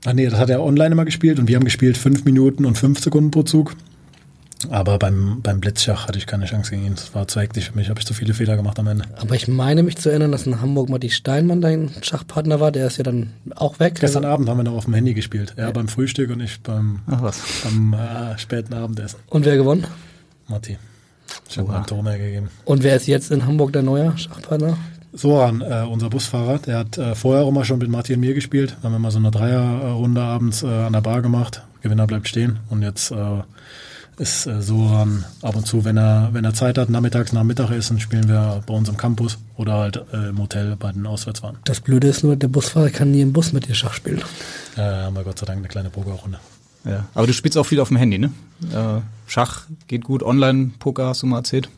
[SPEAKER 11] Ach nee, das hat er online immer gespielt und wir haben gespielt fünf Minuten und fünf Sekunden pro Zug. Aber beim, beim Blitzschach hatte ich keine Chance gegen ihn. Das war zu hektisch für mich, habe ich zu viele Fehler gemacht am Ende.
[SPEAKER 3] Aber ich meine mich zu erinnern, dass in Hamburg Matti Steinmann dein Schachpartner war. Der ist ja dann auch weg.
[SPEAKER 11] Gestern Abend haben wir noch auf dem Handy gespielt. Er ja. beim Frühstück und ich beim, beim äh, späten Abendessen.
[SPEAKER 3] Und wer gewonnen?
[SPEAKER 11] Matti. Ich habe einen Tor mehr gegeben.
[SPEAKER 3] Und wer ist jetzt in Hamburg der neue Schachpartner?
[SPEAKER 11] Soran, äh, unser Busfahrer, der hat äh, vorher auch mal schon mit Martin und mir gespielt. Da haben wir mal so eine Dreierrunde abends äh, an der Bar gemacht. Gewinner bleibt stehen. Und jetzt äh, ist äh, Soran ab und zu, wenn er, wenn er Zeit hat, nachmittags nach Mittagessen, spielen wir bei uns im Campus oder halt äh, im Hotel bei den Auswärtsfahren.
[SPEAKER 3] Das Blöde ist nur, der Busfahrer kann nie im Bus mit dir Schach spielen.
[SPEAKER 11] Äh, haben wir Gott sei Dank eine kleine Pokerrunde.
[SPEAKER 2] Ja. Aber du spielst auch viel auf dem Handy, ne? Äh, Schach geht gut, Online-Poker hast du mal erzählt.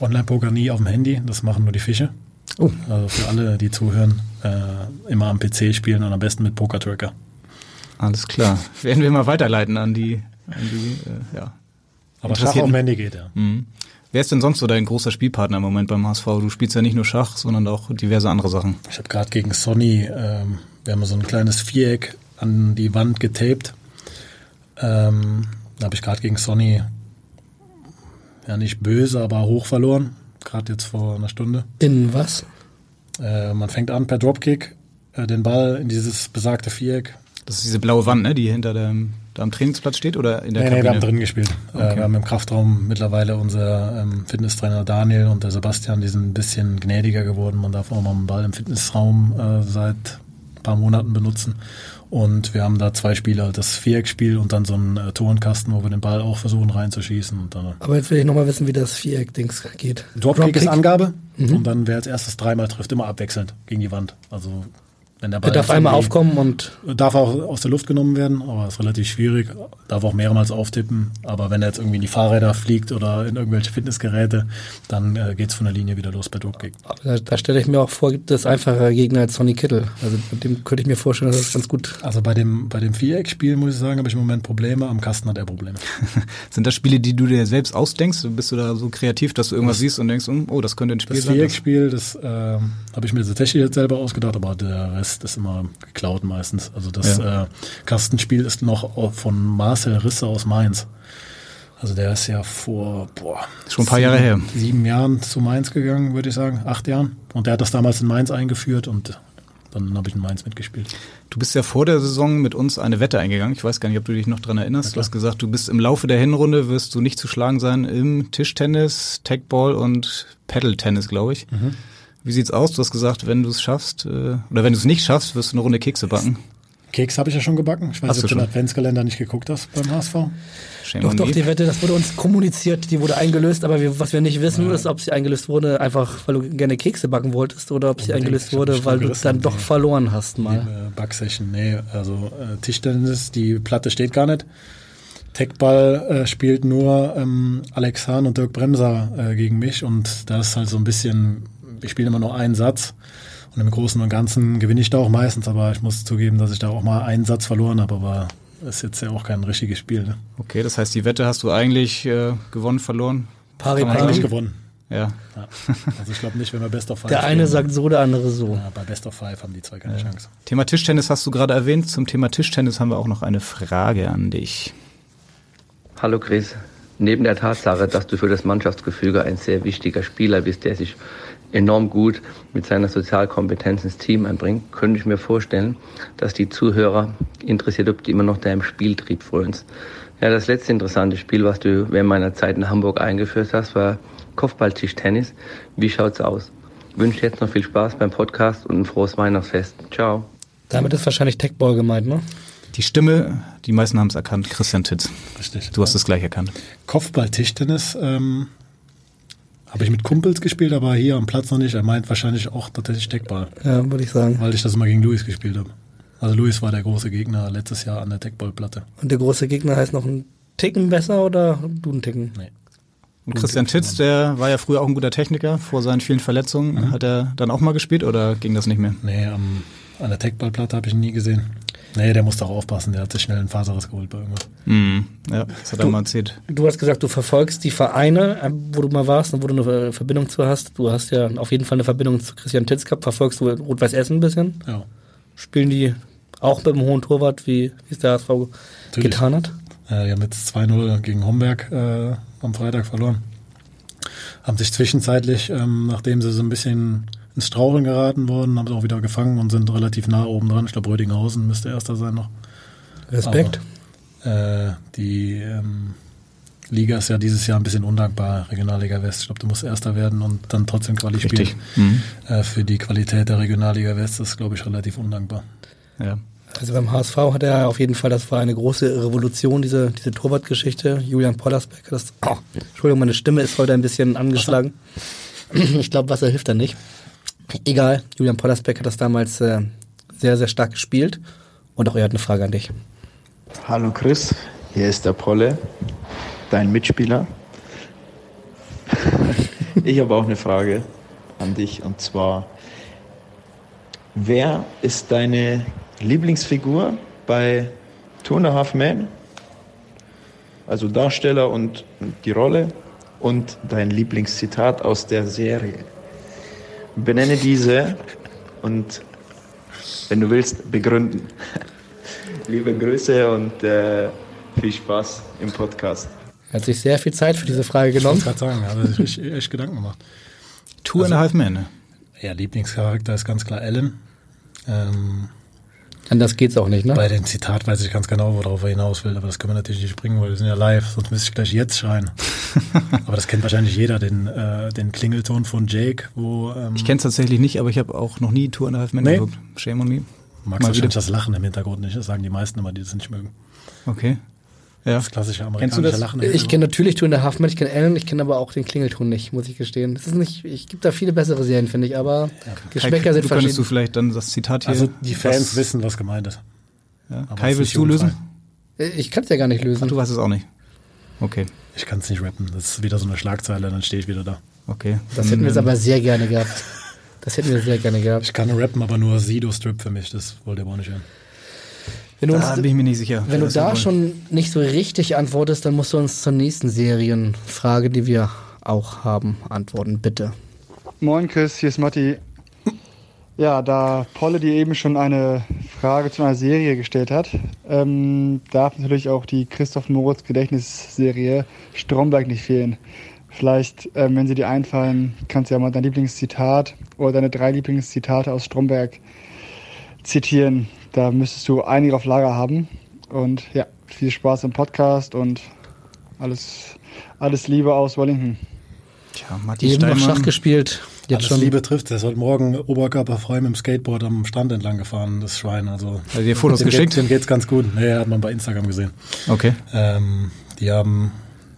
[SPEAKER 11] Online-Poker nie auf dem Handy, das machen nur die Fische.
[SPEAKER 3] Oh.
[SPEAKER 11] Also für alle, die zuhören, äh, immer am PC spielen und am besten mit Poker-Tracker.
[SPEAKER 2] Alles klar. Werden wir mal weiterleiten an die, an die äh, ja.
[SPEAKER 11] Aber Schach auf dem Handy geht, ja.
[SPEAKER 2] Mhm. Wer ist denn sonst so dein großer Spielpartner im Moment beim HSV? Du spielst ja nicht nur Schach, sondern auch diverse andere Sachen.
[SPEAKER 11] Ich habe gerade gegen Sony, ähm, wir haben so ein kleines Viereck an die Wand getaped. Ähm, da habe ich gerade gegen Sony ja nicht böse, aber hoch verloren. Gerade jetzt vor einer Stunde.
[SPEAKER 3] In was?
[SPEAKER 11] Äh, man fängt an per Dropkick, äh, den Ball in dieses besagte Viereck.
[SPEAKER 2] Das ist diese blaue Wand, ne, die hinter dem da am Trainingsplatz steht oder in der
[SPEAKER 11] nee,
[SPEAKER 2] Kabine?
[SPEAKER 11] Nee, wir haben drin gespielt.
[SPEAKER 2] Okay.
[SPEAKER 11] Äh, wir haben im Kraftraum mittlerweile unser ähm, Fitnesstrainer Daniel und der Sebastian, die sind ein bisschen gnädiger geworden. Man darf auch mal einen Ball im Fitnessraum äh, seit ein paar Monaten benutzen. Und wir haben da zwei Spieler, das Viereckspiel und dann so einen äh, Torenkasten, wo wir den Ball auch versuchen reinzuschießen. Und dann,
[SPEAKER 3] Aber jetzt will ich nochmal wissen, wie das Viereck-Dings geht.
[SPEAKER 11] Dropkick, Dropkick ist Angabe
[SPEAKER 3] Mhm.
[SPEAKER 11] und dann wer als erstes dreimal trifft, immer abwechselnd gegen die Wand. Also wenn der Ball
[SPEAKER 3] Der darf einmal aufkommen und
[SPEAKER 11] Darf auch aus der Luft genommen werden, aber ist relativ schwierig. Darf auch mehrmals auftippen. Aber wenn er jetzt irgendwie in die Fahrräder fliegt oder in irgendwelche Fitnessgeräte, dann äh, geht's von der Linie wieder los bei Dropkick.
[SPEAKER 3] da, da stelle ich mir auch vor, gibt es einfacher Gegner als Sonny Kittel. Also mit dem könnte ich mir vorstellen, dass das ganz gut.
[SPEAKER 11] Also bei dem, bei dem Viereckspiel, muss ich sagen, habe ich im Moment Probleme. Am Kasten hat er Probleme.
[SPEAKER 2] Sind das Spiele, die du dir selbst ausdenkst? Bist du da so kreativ, dass du irgendwas siehst und denkst, oh, das könnte ein Spiel
[SPEAKER 11] Das
[SPEAKER 2] sein?
[SPEAKER 11] Viereckspiel, das ähm, habe ich mir tatsächlich jetzt selber ausgedacht, aber der Rest ist immer geklaut meistens. Also das
[SPEAKER 2] Ja.
[SPEAKER 11] äh, Kastenspiel ist noch von Marcel Risse aus Mainz. Also der ist ja vor boah,
[SPEAKER 2] Schon ein paar Jahre her.
[SPEAKER 11] Sieben Jahren zu Mainz gegangen, würde ich sagen. Acht Jahren. Und der hat das damals in Mainz eingeführt und dann habe ich in Mainz mitgespielt.
[SPEAKER 2] Du bist ja vor der Saison mit uns eine Wette eingegangen. Ich weiß gar nicht, ob du dich noch dran erinnerst. Du hast gesagt, du bist im Laufe der Hinrunde wirst du nicht zu schlagen sein im Tischtennis, Tagball und Paddle-Tennis, glaube ich.
[SPEAKER 11] Mhm.
[SPEAKER 2] Wie sieht's aus? Du hast gesagt, wenn du es schaffst äh, oder wenn du es nicht schaffst, wirst du eine Runde Kekse backen.
[SPEAKER 11] Keks habe ich ja schon gebacken. Ich weiß
[SPEAKER 2] Hast
[SPEAKER 11] nicht, ob
[SPEAKER 2] du
[SPEAKER 11] du den
[SPEAKER 2] schon?
[SPEAKER 11] Adventskalender nicht geguckt hast beim HSV.
[SPEAKER 2] Shame
[SPEAKER 3] Doch, doch, die Wette, das wurde uns kommuniziert, die wurde eingelöst, aber wir, was wir nicht wissen, ist, ob sie eingelöst wurde, einfach weil du gerne Kekse backen wolltest oder ob sie
[SPEAKER 11] Unbedingt.
[SPEAKER 3] eingelöst wurde, weil du
[SPEAKER 11] gerissen,
[SPEAKER 3] dann doch verloren hast mal.
[SPEAKER 11] Äh, Backsession, nee, also äh, Tischtennis, die Platte steht gar nicht. Techball äh, spielt nur ähm, Alex Hahn und Dirk Bremser äh, gegen mich und da ist halt so ein bisschen, wir spielen immer nur einen Satz und im Großen und Ganzen gewinne ich da auch meistens, aber ich muss zugeben, dass ich da auch mal einen Satz verloren habe, aber ist jetzt ja auch kein richtiges Spiel. Ne?
[SPEAKER 2] Okay, das heißt, die Wette hast du eigentlich äh, gewonnen, verloren?
[SPEAKER 3] Pari
[SPEAKER 11] Eigentlich gewonnen.
[SPEAKER 2] Ja.
[SPEAKER 11] Ja. Also ich glaube nicht, wenn wir Best of Five
[SPEAKER 3] Der eine
[SPEAKER 11] spielen.
[SPEAKER 3] sagt so, der andere so.
[SPEAKER 11] Ja, bei Best of Five haben die zwei keine Chance.
[SPEAKER 2] Thema Tischtennis hast du gerade erwähnt. Zum Thema Tischtennis haben wir auch noch eine Frage an dich.
[SPEAKER 15] Hallo Chris. Neben der Tatsache, dass du für das Mannschaftsgefüge ein sehr wichtiger Spieler bist, der sich enorm gut mit seiner Sozialkompetenz ins Team einbringt, könnte ich mir vorstellen, dass die Zuhörer interessiert, ob du immer noch deinem Spieltrieb frönst. Ja, das letzte interessante Spiel, was du während meiner Zeit in Hamburg eingeführt hast, war Kopfballtischtennis. Wie schaut's aus? Ich wünsche jetzt noch viel Spaß beim Podcast und ein frohes Weihnachtsfest. Ciao.
[SPEAKER 3] Damit ist wahrscheinlich Techball gemeint, ne?
[SPEAKER 2] Die Stimme, die meisten haben es erkannt, Christian Titz.
[SPEAKER 11] Richtig.
[SPEAKER 2] Du hast es gleich erkannt.
[SPEAKER 11] Kopfball-Tischtennis ähm, habe ich mit Kumpels gespielt, aber hier am Platz noch nicht. Er meint wahrscheinlich auch tatsächlich Deckball,
[SPEAKER 3] Ja, würde ich sagen.
[SPEAKER 11] weil ich das immer gegen Luis gespielt habe. Also Luis war der große Gegner letztes Jahr an der Deckballplatte.
[SPEAKER 3] Und der große Gegner heißt noch ein Ticken besser oder du ein Ticken?
[SPEAKER 11] Nee.
[SPEAKER 2] Und Christian Titz, der war ja früher auch ein guter Techniker vor seinen vielen Verletzungen. Hat er dann auch mal gespielt oder ging das nicht mehr?
[SPEAKER 11] Nee, am, an der Deckballplatte habe ich ihn nie gesehen. Nee, der musste auch aufpassen. Der hat sich schnell einen Faserriss geholt bei irgendwas.
[SPEAKER 2] Mhm. Ja, das hat er
[SPEAKER 3] Du-
[SPEAKER 2] mal erzählt.
[SPEAKER 3] Du hast gesagt, du verfolgst die Vereine, äh, wo du mal warst und wo du eine äh, Verbindung zu hast. Du hast ja auf jeden Fall eine Verbindung zu Christian Titz gehabt. Verfolgst du Rot-Weiß Essen ein bisschen?
[SPEAKER 11] Ja.
[SPEAKER 3] Spielen die auch mit dem hohen Torwart, wie wie es der HSV
[SPEAKER 11] Natürlich.
[SPEAKER 3] getan hat?
[SPEAKER 11] Äh, die haben jetzt 2-0 gegen Homberg äh, am Freitag verloren. Haben sich zwischenzeitlich, ähm, nachdem sie so ein bisschen ins Straucheln geraten wurden, haben sie auch wieder gefangen und sind relativ nah oben dran. Ich glaube, Rödinghausen müsste erster sein noch.
[SPEAKER 3] Respekt.
[SPEAKER 11] Aber, äh, die ähm, Liga ist ja dieses Jahr ein bisschen undankbar, Regionalliga West. Ich glaube, du musst Erster werden und dann trotzdem Quali
[SPEAKER 2] Richtig.
[SPEAKER 11] spielen.
[SPEAKER 2] Mhm.
[SPEAKER 11] Äh, für die Qualität der Regionalliga West ist, glaube ich, relativ undankbar.
[SPEAKER 2] Ja.
[SPEAKER 3] Also beim HSV hat er auf jeden Fall, das war eine große Revolution, diese, diese Torwartgeschichte. Julian Pollersbeck, das, oh, Entschuldigung, meine Stimme ist heute ein bisschen angeschlagen. Ich glaube, Wasser hilft da nicht. Egal, Julian Pollersbeck hat das damals äh, sehr, sehr stark gespielt. Und auch er hat eine Frage an dich.
[SPEAKER 16] Hallo Chris, hier ist der Polle, dein Mitspieler. Ich habe auch eine Frage an dich und zwar, wer ist deine Lieblingsfigur bei Two and a Half Men? Also Darsteller und die Rolle und dein Lieblingszitat aus der Serie. Benenne diese und wenn du willst, begründen. Liebe Grüße und äh, viel Spaß im Podcast.
[SPEAKER 3] Er hat sich sehr viel Zeit für diese Frage genommen.
[SPEAKER 11] Ich wollte gerade sagen, hat er sich echt, echt Gedanken gemacht.
[SPEAKER 2] Two and a Half Men. ne?
[SPEAKER 11] Ja, Lieblingscharakter ist ganz klar Ellen. Ähm,
[SPEAKER 3] Anders geht's auch nicht, ne?
[SPEAKER 11] Bei dem Zitat weiß ich ganz genau, worauf er hinaus will, aber das können wir natürlich nicht bringen, weil wir sind ja live, sonst müsste ich gleich jetzt schreien. aber das kennt wahrscheinlich jeder, den, äh, den Klingelton von Jake, wo... Ähm,
[SPEAKER 2] Ich kenne es tatsächlich nicht, aber ich habe auch noch nie Two and a Half Men
[SPEAKER 11] Nee.
[SPEAKER 2] geguckt. Shame on me.
[SPEAKER 11] magst
[SPEAKER 2] Mal
[SPEAKER 11] wahrscheinlich
[SPEAKER 2] wieder.
[SPEAKER 11] das Lachen im Hintergrund nicht, das sagen die meisten immer, die das nicht mögen.
[SPEAKER 2] Okay. Ja.
[SPEAKER 11] Das klassische
[SPEAKER 2] Kennst du
[SPEAKER 11] amerikanische
[SPEAKER 2] das?
[SPEAKER 11] Lachen.
[SPEAKER 3] Ich kenne natürlich Two and a Half Men, ich kenne Ellen, ich kenne aber auch den Klingelton nicht, muss ich gestehen. Das ist nicht, ich gibt da viele bessere Serien, finde ich, aber Geschmäcker
[SPEAKER 2] Kai,
[SPEAKER 3] sind
[SPEAKER 2] du könntest
[SPEAKER 3] verschieden.
[SPEAKER 2] du vielleicht dann das Zitat hier.
[SPEAKER 11] Also die Fans
[SPEAKER 2] was-
[SPEAKER 11] wissen, was gemeint ist.
[SPEAKER 2] Ja. Kai, willst du lösen?
[SPEAKER 3] Ich kann es ja gar nicht lösen.
[SPEAKER 2] Ach, du weißt es auch nicht. Okay.
[SPEAKER 11] Ich kann es nicht rappen. Das ist wieder so eine Schlagzeile, dann stehe ich wieder da.
[SPEAKER 2] Okay.
[SPEAKER 3] Das hätten wir jetzt aber sehr gerne gehabt. Das hätten wir sehr gerne gehabt.
[SPEAKER 11] Ich kann rappen, aber nur Sido-Strip für mich. Das wollt ihr aber auch nicht hören.
[SPEAKER 3] Wenn du,
[SPEAKER 2] Da
[SPEAKER 3] uns,
[SPEAKER 2] bin ich mir nicht sicher.
[SPEAKER 3] wenn du da schon nicht so richtig antwortest, dann musst du uns zur nächsten Serienfrage, die wir auch haben, antworten, bitte.
[SPEAKER 17] Moin Chris, hier ist Matti. Ja, da Polle dir eben schon eine Frage zu einer Serie gestellt hat, ähm, darf natürlich auch die Christoph Moritz Gedächtnisserie Stromberg nicht fehlen. Vielleicht, ähm, wenn sie dir einfallen, kannst du ja mal dein Lieblingszitat oder deine drei Lieblingszitate aus Stromberg zitieren. Da müsstest du einige auf Lager haben. Und ja, viel Spaß im Podcast und alles, alles Liebe aus Wellington.
[SPEAKER 2] Tja, Matti
[SPEAKER 3] Eben noch
[SPEAKER 2] Steinmann.
[SPEAKER 3] Schach gespielt, jetzt
[SPEAKER 11] Alles
[SPEAKER 3] schon.
[SPEAKER 11] Liebe trifft. Der ist heute Morgen oberkörperfrei mit dem Skateboard am Strand entlang gefahren, das Schwein. Also,
[SPEAKER 2] Hat er dir Fotos
[SPEAKER 11] dem
[SPEAKER 2] geschickt?
[SPEAKER 11] Geht, dem geht's ganz gut. Nee, hat man bei Instagram gesehen.
[SPEAKER 2] Okay.
[SPEAKER 11] Ähm, die haben,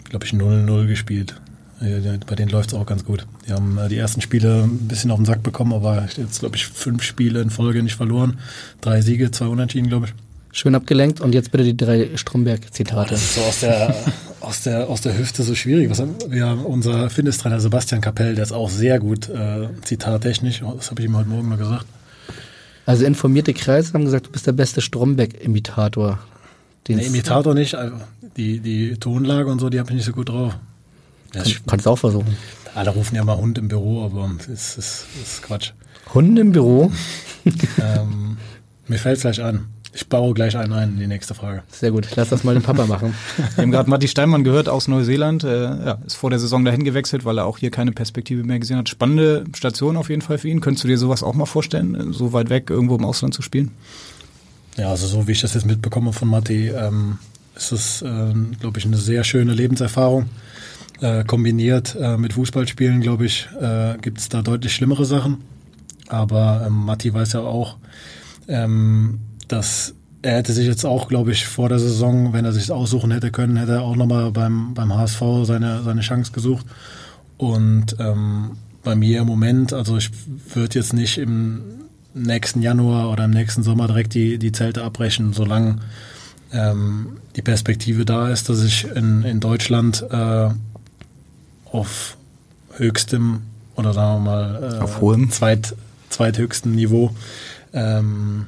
[SPEAKER 11] glaube ich, 0-0 gespielt. Bei denen läuft's auch ganz gut. Die haben äh, die ersten Spiele ein bisschen auf den Sack bekommen, aber jetzt, glaube ich, fünf Spiele in Folge nicht verloren. Drei Siege, zwei Unentschieden, glaube ich.
[SPEAKER 3] Schön abgelenkt und jetzt bitte die drei Stromberg-Zitate.
[SPEAKER 11] Das ist so aus der, aus der, aus der Hüfte so schwierig. Was, haben- wir haben unser Fitnesstrainer Sebastian Kapell, der ist auch sehr gut äh, zitattechnisch. Das habe ich ihm heute Morgen mal gesagt.
[SPEAKER 3] Also informierte Kreise haben gesagt, du bist der beste Stromberg-Imitator.
[SPEAKER 11] Nee,
[SPEAKER 3] es-
[SPEAKER 11] Imitator nicht, also die, die Tonlage und so, die habe ich nicht so gut drauf. Ja,
[SPEAKER 3] Kann, kannst auch versuchen.
[SPEAKER 11] alle rufen ja mal Hund im Büro, aber das ist, das ist Quatsch.
[SPEAKER 3] Hunde im Büro?
[SPEAKER 11] ähm, mir fällt gleich an. Ich baue gleich einen ein in die nächste Frage.
[SPEAKER 3] Sehr gut, lass das mal den Papa machen.
[SPEAKER 2] Wir haben gerade Matti Steinmann gehört aus Neuseeland. Äh, ja, ist vor der Saison dahin gewechselt, weil er auch hier keine Perspektive mehr gesehen hat. Spannende Station auf jeden Fall für ihn. Könntest du dir sowas auch mal vorstellen, äh, so weit weg irgendwo im Ausland zu spielen?
[SPEAKER 11] Ja, also so wie ich das jetzt mitbekomme von Matti, ähm, ist es, ähm, glaube ich, eine sehr schöne Lebenserfahrung. Äh, kombiniert äh, mit Fußballspielen, glaube ich, äh, gibt es da deutlich schlimmere Sachen. Aber ähm, Matti weiß ja auch, ähm, dass er hätte sich jetzt auch, glaube ich, vor der Saison, wenn er sich aussuchen hätte können, hätte er auch nochmal beim, beim HSV seine, seine Chance gesucht. Und ähm, bei mir im Moment, also ich würde jetzt nicht im nächsten Januar oder im nächsten Sommer direkt die, die Zelte abbrechen, solange ähm, die Perspektive da ist, dass ich in, in Deutschland äh, auf höchstem oder sagen wir mal äh,
[SPEAKER 2] Auf hohem.
[SPEAKER 11] Zweit, zweithöchstem Niveau ähm,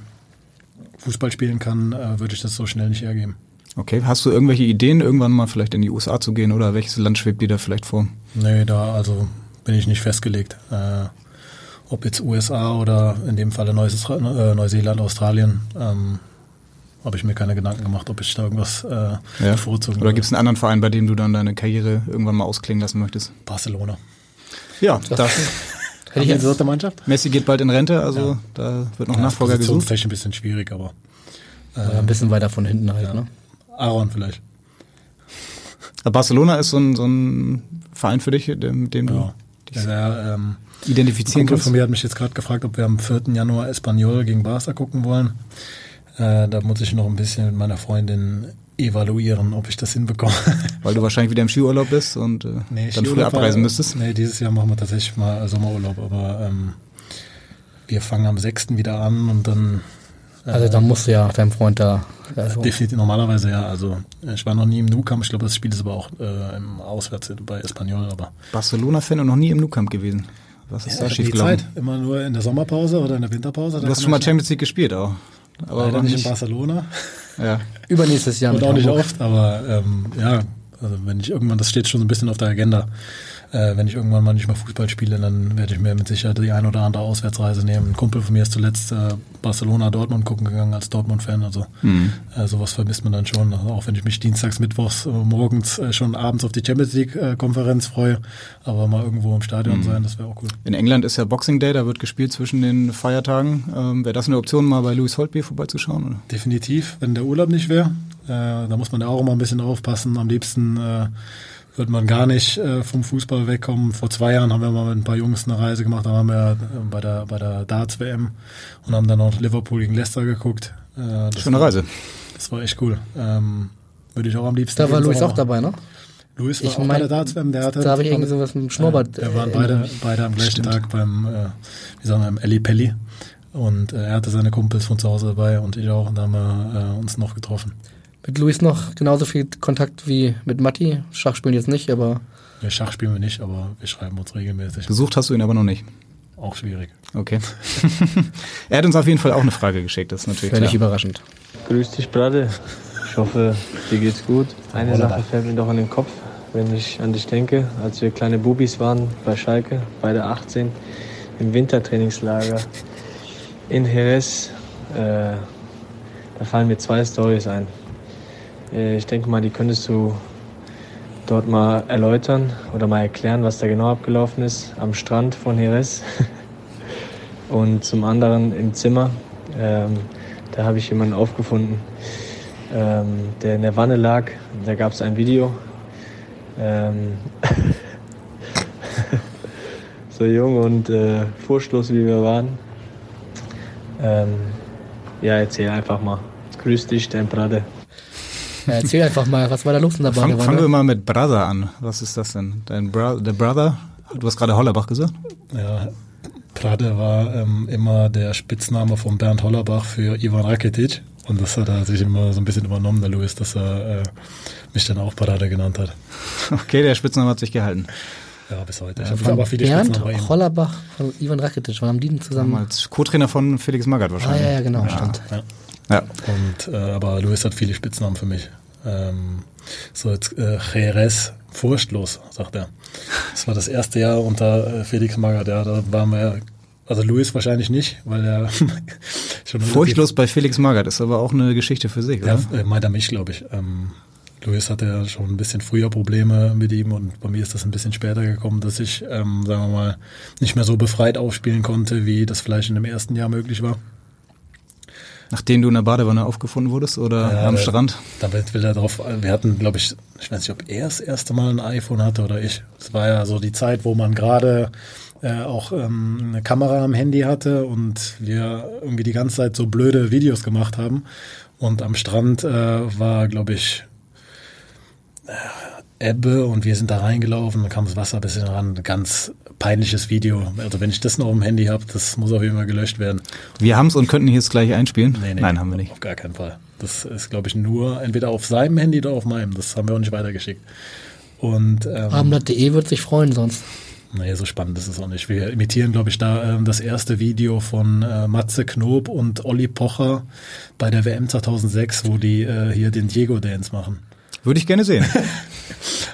[SPEAKER 11] Fußball spielen kann, äh, würde ich das so schnell nicht hergeben.
[SPEAKER 2] Okay, hast du irgendwelche Ideen, irgendwann mal vielleicht in die USA zu gehen oder welches Land schwebt dir da vielleicht vor?
[SPEAKER 11] Nee, da also bin ich nicht festgelegt. Äh, ob jetzt USA oder in dem Falle äh, Neuseeland, Australien, ähm, habe ich mir keine Gedanken gemacht, ob ich da irgendwas äh,
[SPEAKER 2] Ja.
[SPEAKER 11] bevorzugen
[SPEAKER 2] Oder gibt es einen anderen Verein, bei dem du dann deine Karriere irgendwann mal ausklingen lassen möchtest?
[SPEAKER 11] Barcelona.
[SPEAKER 2] Ja, das.
[SPEAKER 3] Hätte ich jetzt,
[SPEAKER 11] dritte Mannschaft?
[SPEAKER 2] Messi geht bald in Rente, also da wird noch
[SPEAKER 11] Ja,
[SPEAKER 2] Nachfolger gesucht.
[SPEAKER 11] Positionstechnisch ein bisschen schwierig, aber
[SPEAKER 3] Ja, ein bisschen weiter von hinten halt,
[SPEAKER 11] Ja.
[SPEAKER 3] ne?
[SPEAKER 11] Aaron vielleicht.
[SPEAKER 2] Barcelona ist so ein, so ein Verein für dich, mit dem du
[SPEAKER 11] Ja.
[SPEAKER 2] dich
[SPEAKER 11] Ja, ähm,
[SPEAKER 2] identifizieren
[SPEAKER 11] ein Kumpel
[SPEAKER 2] kannst?
[SPEAKER 11] von mir hat mich jetzt gerade gefragt, ob wir am 4. Januar Espanyol gegen Barca gucken wollen. Äh, da muss ich noch ein bisschen mit meiner Freundin evaluieren, ob ich das hinbekomme.
[SPEAKER 2] Weil du wahrscheinlich wieder im Skiurlaub bist und äh,
[SPEAKER 11] Nee,
[SPEAKER 2] dann früh
[SPEAKER 11] Skiurlaub war-
[SPEAKER 2] abreisen müsstest.
[SPEAKER 11] Nee, dieses Jahr machen wir tatsächlich mal Sommerurlaub, aber ähm, wir fangen am 6. wieder an und dann. äh,
[SPEAKER 3] Also da musst du ja deinem Freund da. Also,
[SPEAKER 11] Definitiv, normalerweise ja. Also ich war noch nie im Nou Camp, ich glaube, das Spiel ist aber auch äh, im Auswärts bei Espanyol, aber.
[SPEAKER 2] Barcelona-Fan und noch nie im Nou Camp gewesen. Was ist
[SPEAKER 11] Ja,
[SPEAKER 2] da schiefgelaufen?
[SPEAKER 11] Zeit. Immer nur in der Sommerpause oder in der Winterpause.
[SPEAKER 2] Du hast schon mal Champions League gespielt auch. Aber
[SPEAKER 11] Leider nicht in Barcelona.
[SPEAKER 2] Ja.
[SPEAKER 3] Übernächstes Jahr
[SPEAKER 11] Und auch nicht
[SPEAKER 3] Hamburg.
[SPEAKER 11] oft, aber ähm, ja, also wenn ich irgendwann, das steht schon so ein bisschen auf der Agenda. Äh, wenn ich irgendwann mal nicht mehr Fußball spiele, dann werde ich mir mit Sicherheit die ein oder andere Auswärtsreise nehmen. Ein Kumpel von mir ist zuletzt äh, Barcelona Dortmund gucken gegangen als Dortmund-Fan. Also
[SPEAKER 2] Mhm.
[SPEAKER 11] äh, sowas vermisst man dann schon. Also auch wenn ich mich dienstags, mittwochs, äh, morgens äh, schon abends auf die Champions League-Konferenz freue, aber mal irgendwo im Stadion
[SPEAKER 2] Mhm.
[SPEAKER 11] sein, das wäre auch cool.
[SPEAKER 2] In England ist ja Boxing Day, da wird gespielt zwischen den Feiertagen. Ähm, Wäre das eine Option, mal bei Louis Holtby vorbeizuschauen? Oder?
[SPEAKER 11] Definitiv, wenn der Urlaub nicht wäre. Äh, da muss man ja auch immer ein bisschen aufpassen. Am liebsten äh, wird man gar nicht äh, vom Fußball wegkommen. Vor zwei Jahren haben wir mal mit ein paar Jungs eine Reise gemacht. Da waren wir äh, bei der, bei der Darts-WM und haben dann noch Liverpool gegen Leicester geguckt. Äh, das
[SPEAKER 2] Schöne
[SPEAKER 11] war,
[SPEAKER 2] Reise.
[SPEAKER 11] Das war echt cool. Ähm, würde ich auch am liebsten
[SPEAKER 3] Da war Luis auch dabei, ne?
[SPEAKER 11] Luis war
[SPEAKER 3] Ich
[SPEAKER 11] auch bei
[SPEAKER 3] mein,
[SPEAKER 11] der Darts-WM. Der hatte,
[SPEAKER 3] da habe ich irgendwie sowas mit dem Schnurrbart.
[SPEAKER 11] Ja, wir waren
[SPEAKER 3] äh,
[SPEAKER 11] beide,
[SPEAKER 3] erinnert.
[SPEAKER 11] beide am gleichen Tag beim, äh, wie sagen wir, im Eli Pelli. Und äh, er hatte seine Kumpels von zu Hause dabei und ich auch. Und da haben wir äh, uns noch getroffen.
[SPEAKER 3] Mit Luis noch genauso viel Kontakt wie mit Matti. Schach spielen jetzt nicht, aber
[SPEAKER 11] Ja, Schach spielen wir nicht, aber wir schreiben uns regelmäßig.
[SPEAKER 2] Besucht hast du ihn aber noch nicht.
[SPEAKER 11] Auch schwierig.
[SPEAKER 2] Okay. er hat uns auf jeden Fall auch eine Frage geschickt, das ist natürlich
[SPEAKER 3] völlig
[SPEAKER 2] klar.
[SPEAKER 3] überraschend.
[SPEAKER 18] Grüß dich, Brade. Ich hoffe, dir geht's gut. Eine
[SPEAKER 2] Wunderbar.
[SPEAKER 18] Sache fällt mir doch in den Kopf, wenn ich an dich denke. Als wir kleine Bubis waren bei Schalke, beide 18, im Wintertrainingslager in Jerez, äh, da fallen mir zwei Stories ein. Äh, ich denke mal, die könntest du dort mal erläutern oder mal erklären, was da genau abgelaufen ist am Strand von Jerez. Und zum anderen im Zimmer, ähm, da habe ich jemanden aufgefunden, ähm, der in der Wanne lag. Da gab es ein Video. Ähm, so jung und äh, furchtlos wie wir waren. Ähm, ja, erzähl einfach mal. Grüß dich, dein Brade.
[SPEAKER 3] Ja, erzähl einfach mal, was war da los in der
[SPEAKER 2] Fang,
[SPEAKER 3] Badewanne?
[SPEAKER 2] fangen wir mal mit Brother an. Was ist das denn? Dein Bro der Brother? Du hast gerade Hollerbach gesagt?
[SPEAKER 11] Ja, Prade war ähm, immer der Spitzname von Bernd Hollerbach für Ivan Rakitic. Und das hat er sich immer so ein bisschen übernommen, der Louis, dass er äh, mich dann auch Prade genannt hat.
[SPEAKER 2] Okay, der Spitzname hat sich gehalten.
[SPEAKER 11] Ja, bis heute. Ich
[SPEAKER 2] Ja,
[SPEAKER 11] habe aber viele
[SPEAKER 3] Bernd
[SPEAKER 11] Spitznamen.
[SPEAKER 3] Hollerbach von Ivan Rakitic. Wann haben die denn zusammen?
[SPEAKER 2] Als Co-Trainer von Felix Magath wahrscheinlich.
[SPEAKER 3] Ah, ja, ja, genau, stimmt.
[SPEAKER 11] Ja.
[SPEAKER 2] Ja.
[SPEAKER 11] Und, äh, aber Luis hat viele Spitznamen für mich. Ähm, so jetzt äh, Jerez, furchtlos, sagt er. Das war das erste Jahr unter äh, Felix Magath. Ja, da waren wir, also Luis wahrscheinlich nicht, weil er schon
[SPEAKER 2] Furchtlos bei Felix Magath ist aber auch eine Geschichte für sich,
[SPEAKER 11] Ja,
[SPEAKER 2] oder?
[SPEAKER 11] äh, meint er mich, glaube ich. Ähm, Luis hatte ja schon ein bisschen früher Probleme mit ihm und bei mir ist das ein bisschen später gekommen, dass ich, ähm, sagen wir mal, nicht mehr so befreit aufspielen konnte, wie das vielleicht in dem ersten Jahr möglich war.
[SPEAKER 2] Nachdem du in der Badewanne aufgefunden wurdest oder
[SPEAKER 11] Ja,
[SPEAKER 2] am
[SPEAKER 11] da-
[SPEAKER 2] Strand?
[SPEAKER 11] Damit will er drauf, wir hatten, glaube ich, ich weiß nicht, ob er das erste Mal ein iPhone hatte oder ich. Das war ja so die Zeit, wo man gerade äh, auch ähm, eine Kamera am Handy hatte und wir irgendwie die ganze Zeit so blöde Videos gemacht haben. Und am Strand äh, war, glaube ich, äh, Ebbe und wir sind da reingelaufen, dann kam das Wasser ein bisschen ran. Ein ganz peinliches Video. Also wenn ich das noch auf dem Handy habe, das muss auf jeden Fall gelöscht werden.
[SPEAKER 2] Wir haben es und könnten hier jetzt gleich einspielen.
[SPEAKER 11] Nee, nee,
[SPEAKER 2] Nein, haben wir nicht.
[SPEAKER 11] Auf gar keinen Fall. Das ist, glaube ich, nur entweder auf seinem Handy oder auf meinem. Das haben wir auch nicht weitergeschickt. Und ähm,
[SPEAKER 3] Abendblatt.de wird sich freuen sonst.
[SPEAKER 11] naja, so spannend ist es auch nicht. Wir imitieren, glaube ich, da ähm, das erste Video von äh, Matze Knob und Olli Pocher bei der WM 2006, wo die äh, hier den Diego Dance machen.
[SPEAKER 2] Würde ich gerne sehen.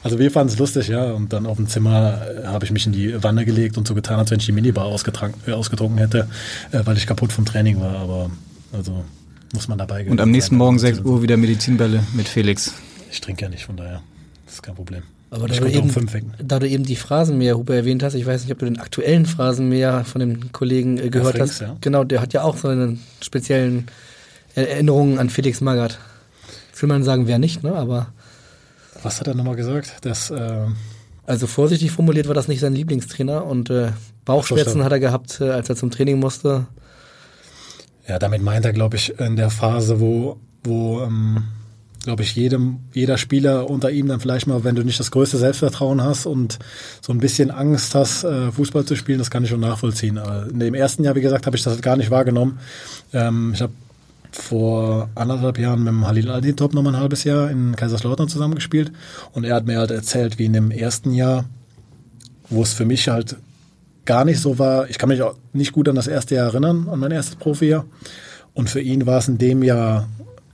[SPEAKER 11] Also wir fanden es lustig, ja. Und dann auf dem Zimmer äh, habe ich mich in die Wanne gelegt und so getan, als wenn ich die Minibar ausgetrunken, äh, ausgetrunken hätte, äh, weil ich kaputt vom Training war. Aber also muss man dabei
[SPEAKER 2] Und am nächsten Morgen 6 Uhr wieder Medizinbälle mit Felix.
[SPEAKER 11] Ich trinke ja nicht, von daher. Das ist kein Problem.
[SPEAKER 3] Aber
[SPEAKER 11] ich
[SPEAKER 3] da du,
[SPEAKER 11] konnte um
[SPEAKER 3] eben, da du eben die Phrasenmäher-Hupe erwähnt hast, ich weiß nicht, ob du den aktuellen Phrasenmäher von dem Kollegen äh, gehört
[SPEAKER 11] Frings,
[SPEAKER 3] hast.
[SPEAKER 11] ja.
[SPEAKER 3] Genau, der hat ja auch so eine speziellen Erinnerungen an Felix Magath. Will man sagen, wer nicht, ne? Aber
[SPEAKER 11] Was hat er nochmal gesagt? Das, äh,
[SPEAKER 3] Also vorsichtig formuliert war das nicht sein Lieblingstrainer und äh, Bauchschmerzen hat er gehabt, äh, als er zum Training musste.
[SPEAKER 11] Ja, damit meint er, glaube ich, in der Phase, wo, wo ähm, glaube ich, jedem, jeder Spieler unter ihm dann vielleicht mal, wenn du nicht das größte Selbstvertrauen hast und so ein bisschen Angst hast, äh, Fußball zu spielen, das kann ich schon nachvollziehen. Aber in dem ersten Jahr, wie gesagt, habe ich das gar nicht wahrgenommen. Ähm, ich habe vor anderthalb Jahren mit dem Halil Altintop noch mal ein halbes Jahr in Kaiserslautern zusammengespielt und er hat mir halt erzählt, wie in dem ersten Jahr, wo es für mich halt gar nicht so war. Ich kann mich auch nicht gut an das erste Jahr erinnern, an mein erstes Profijahr. Und für ihn war es in dem Jahr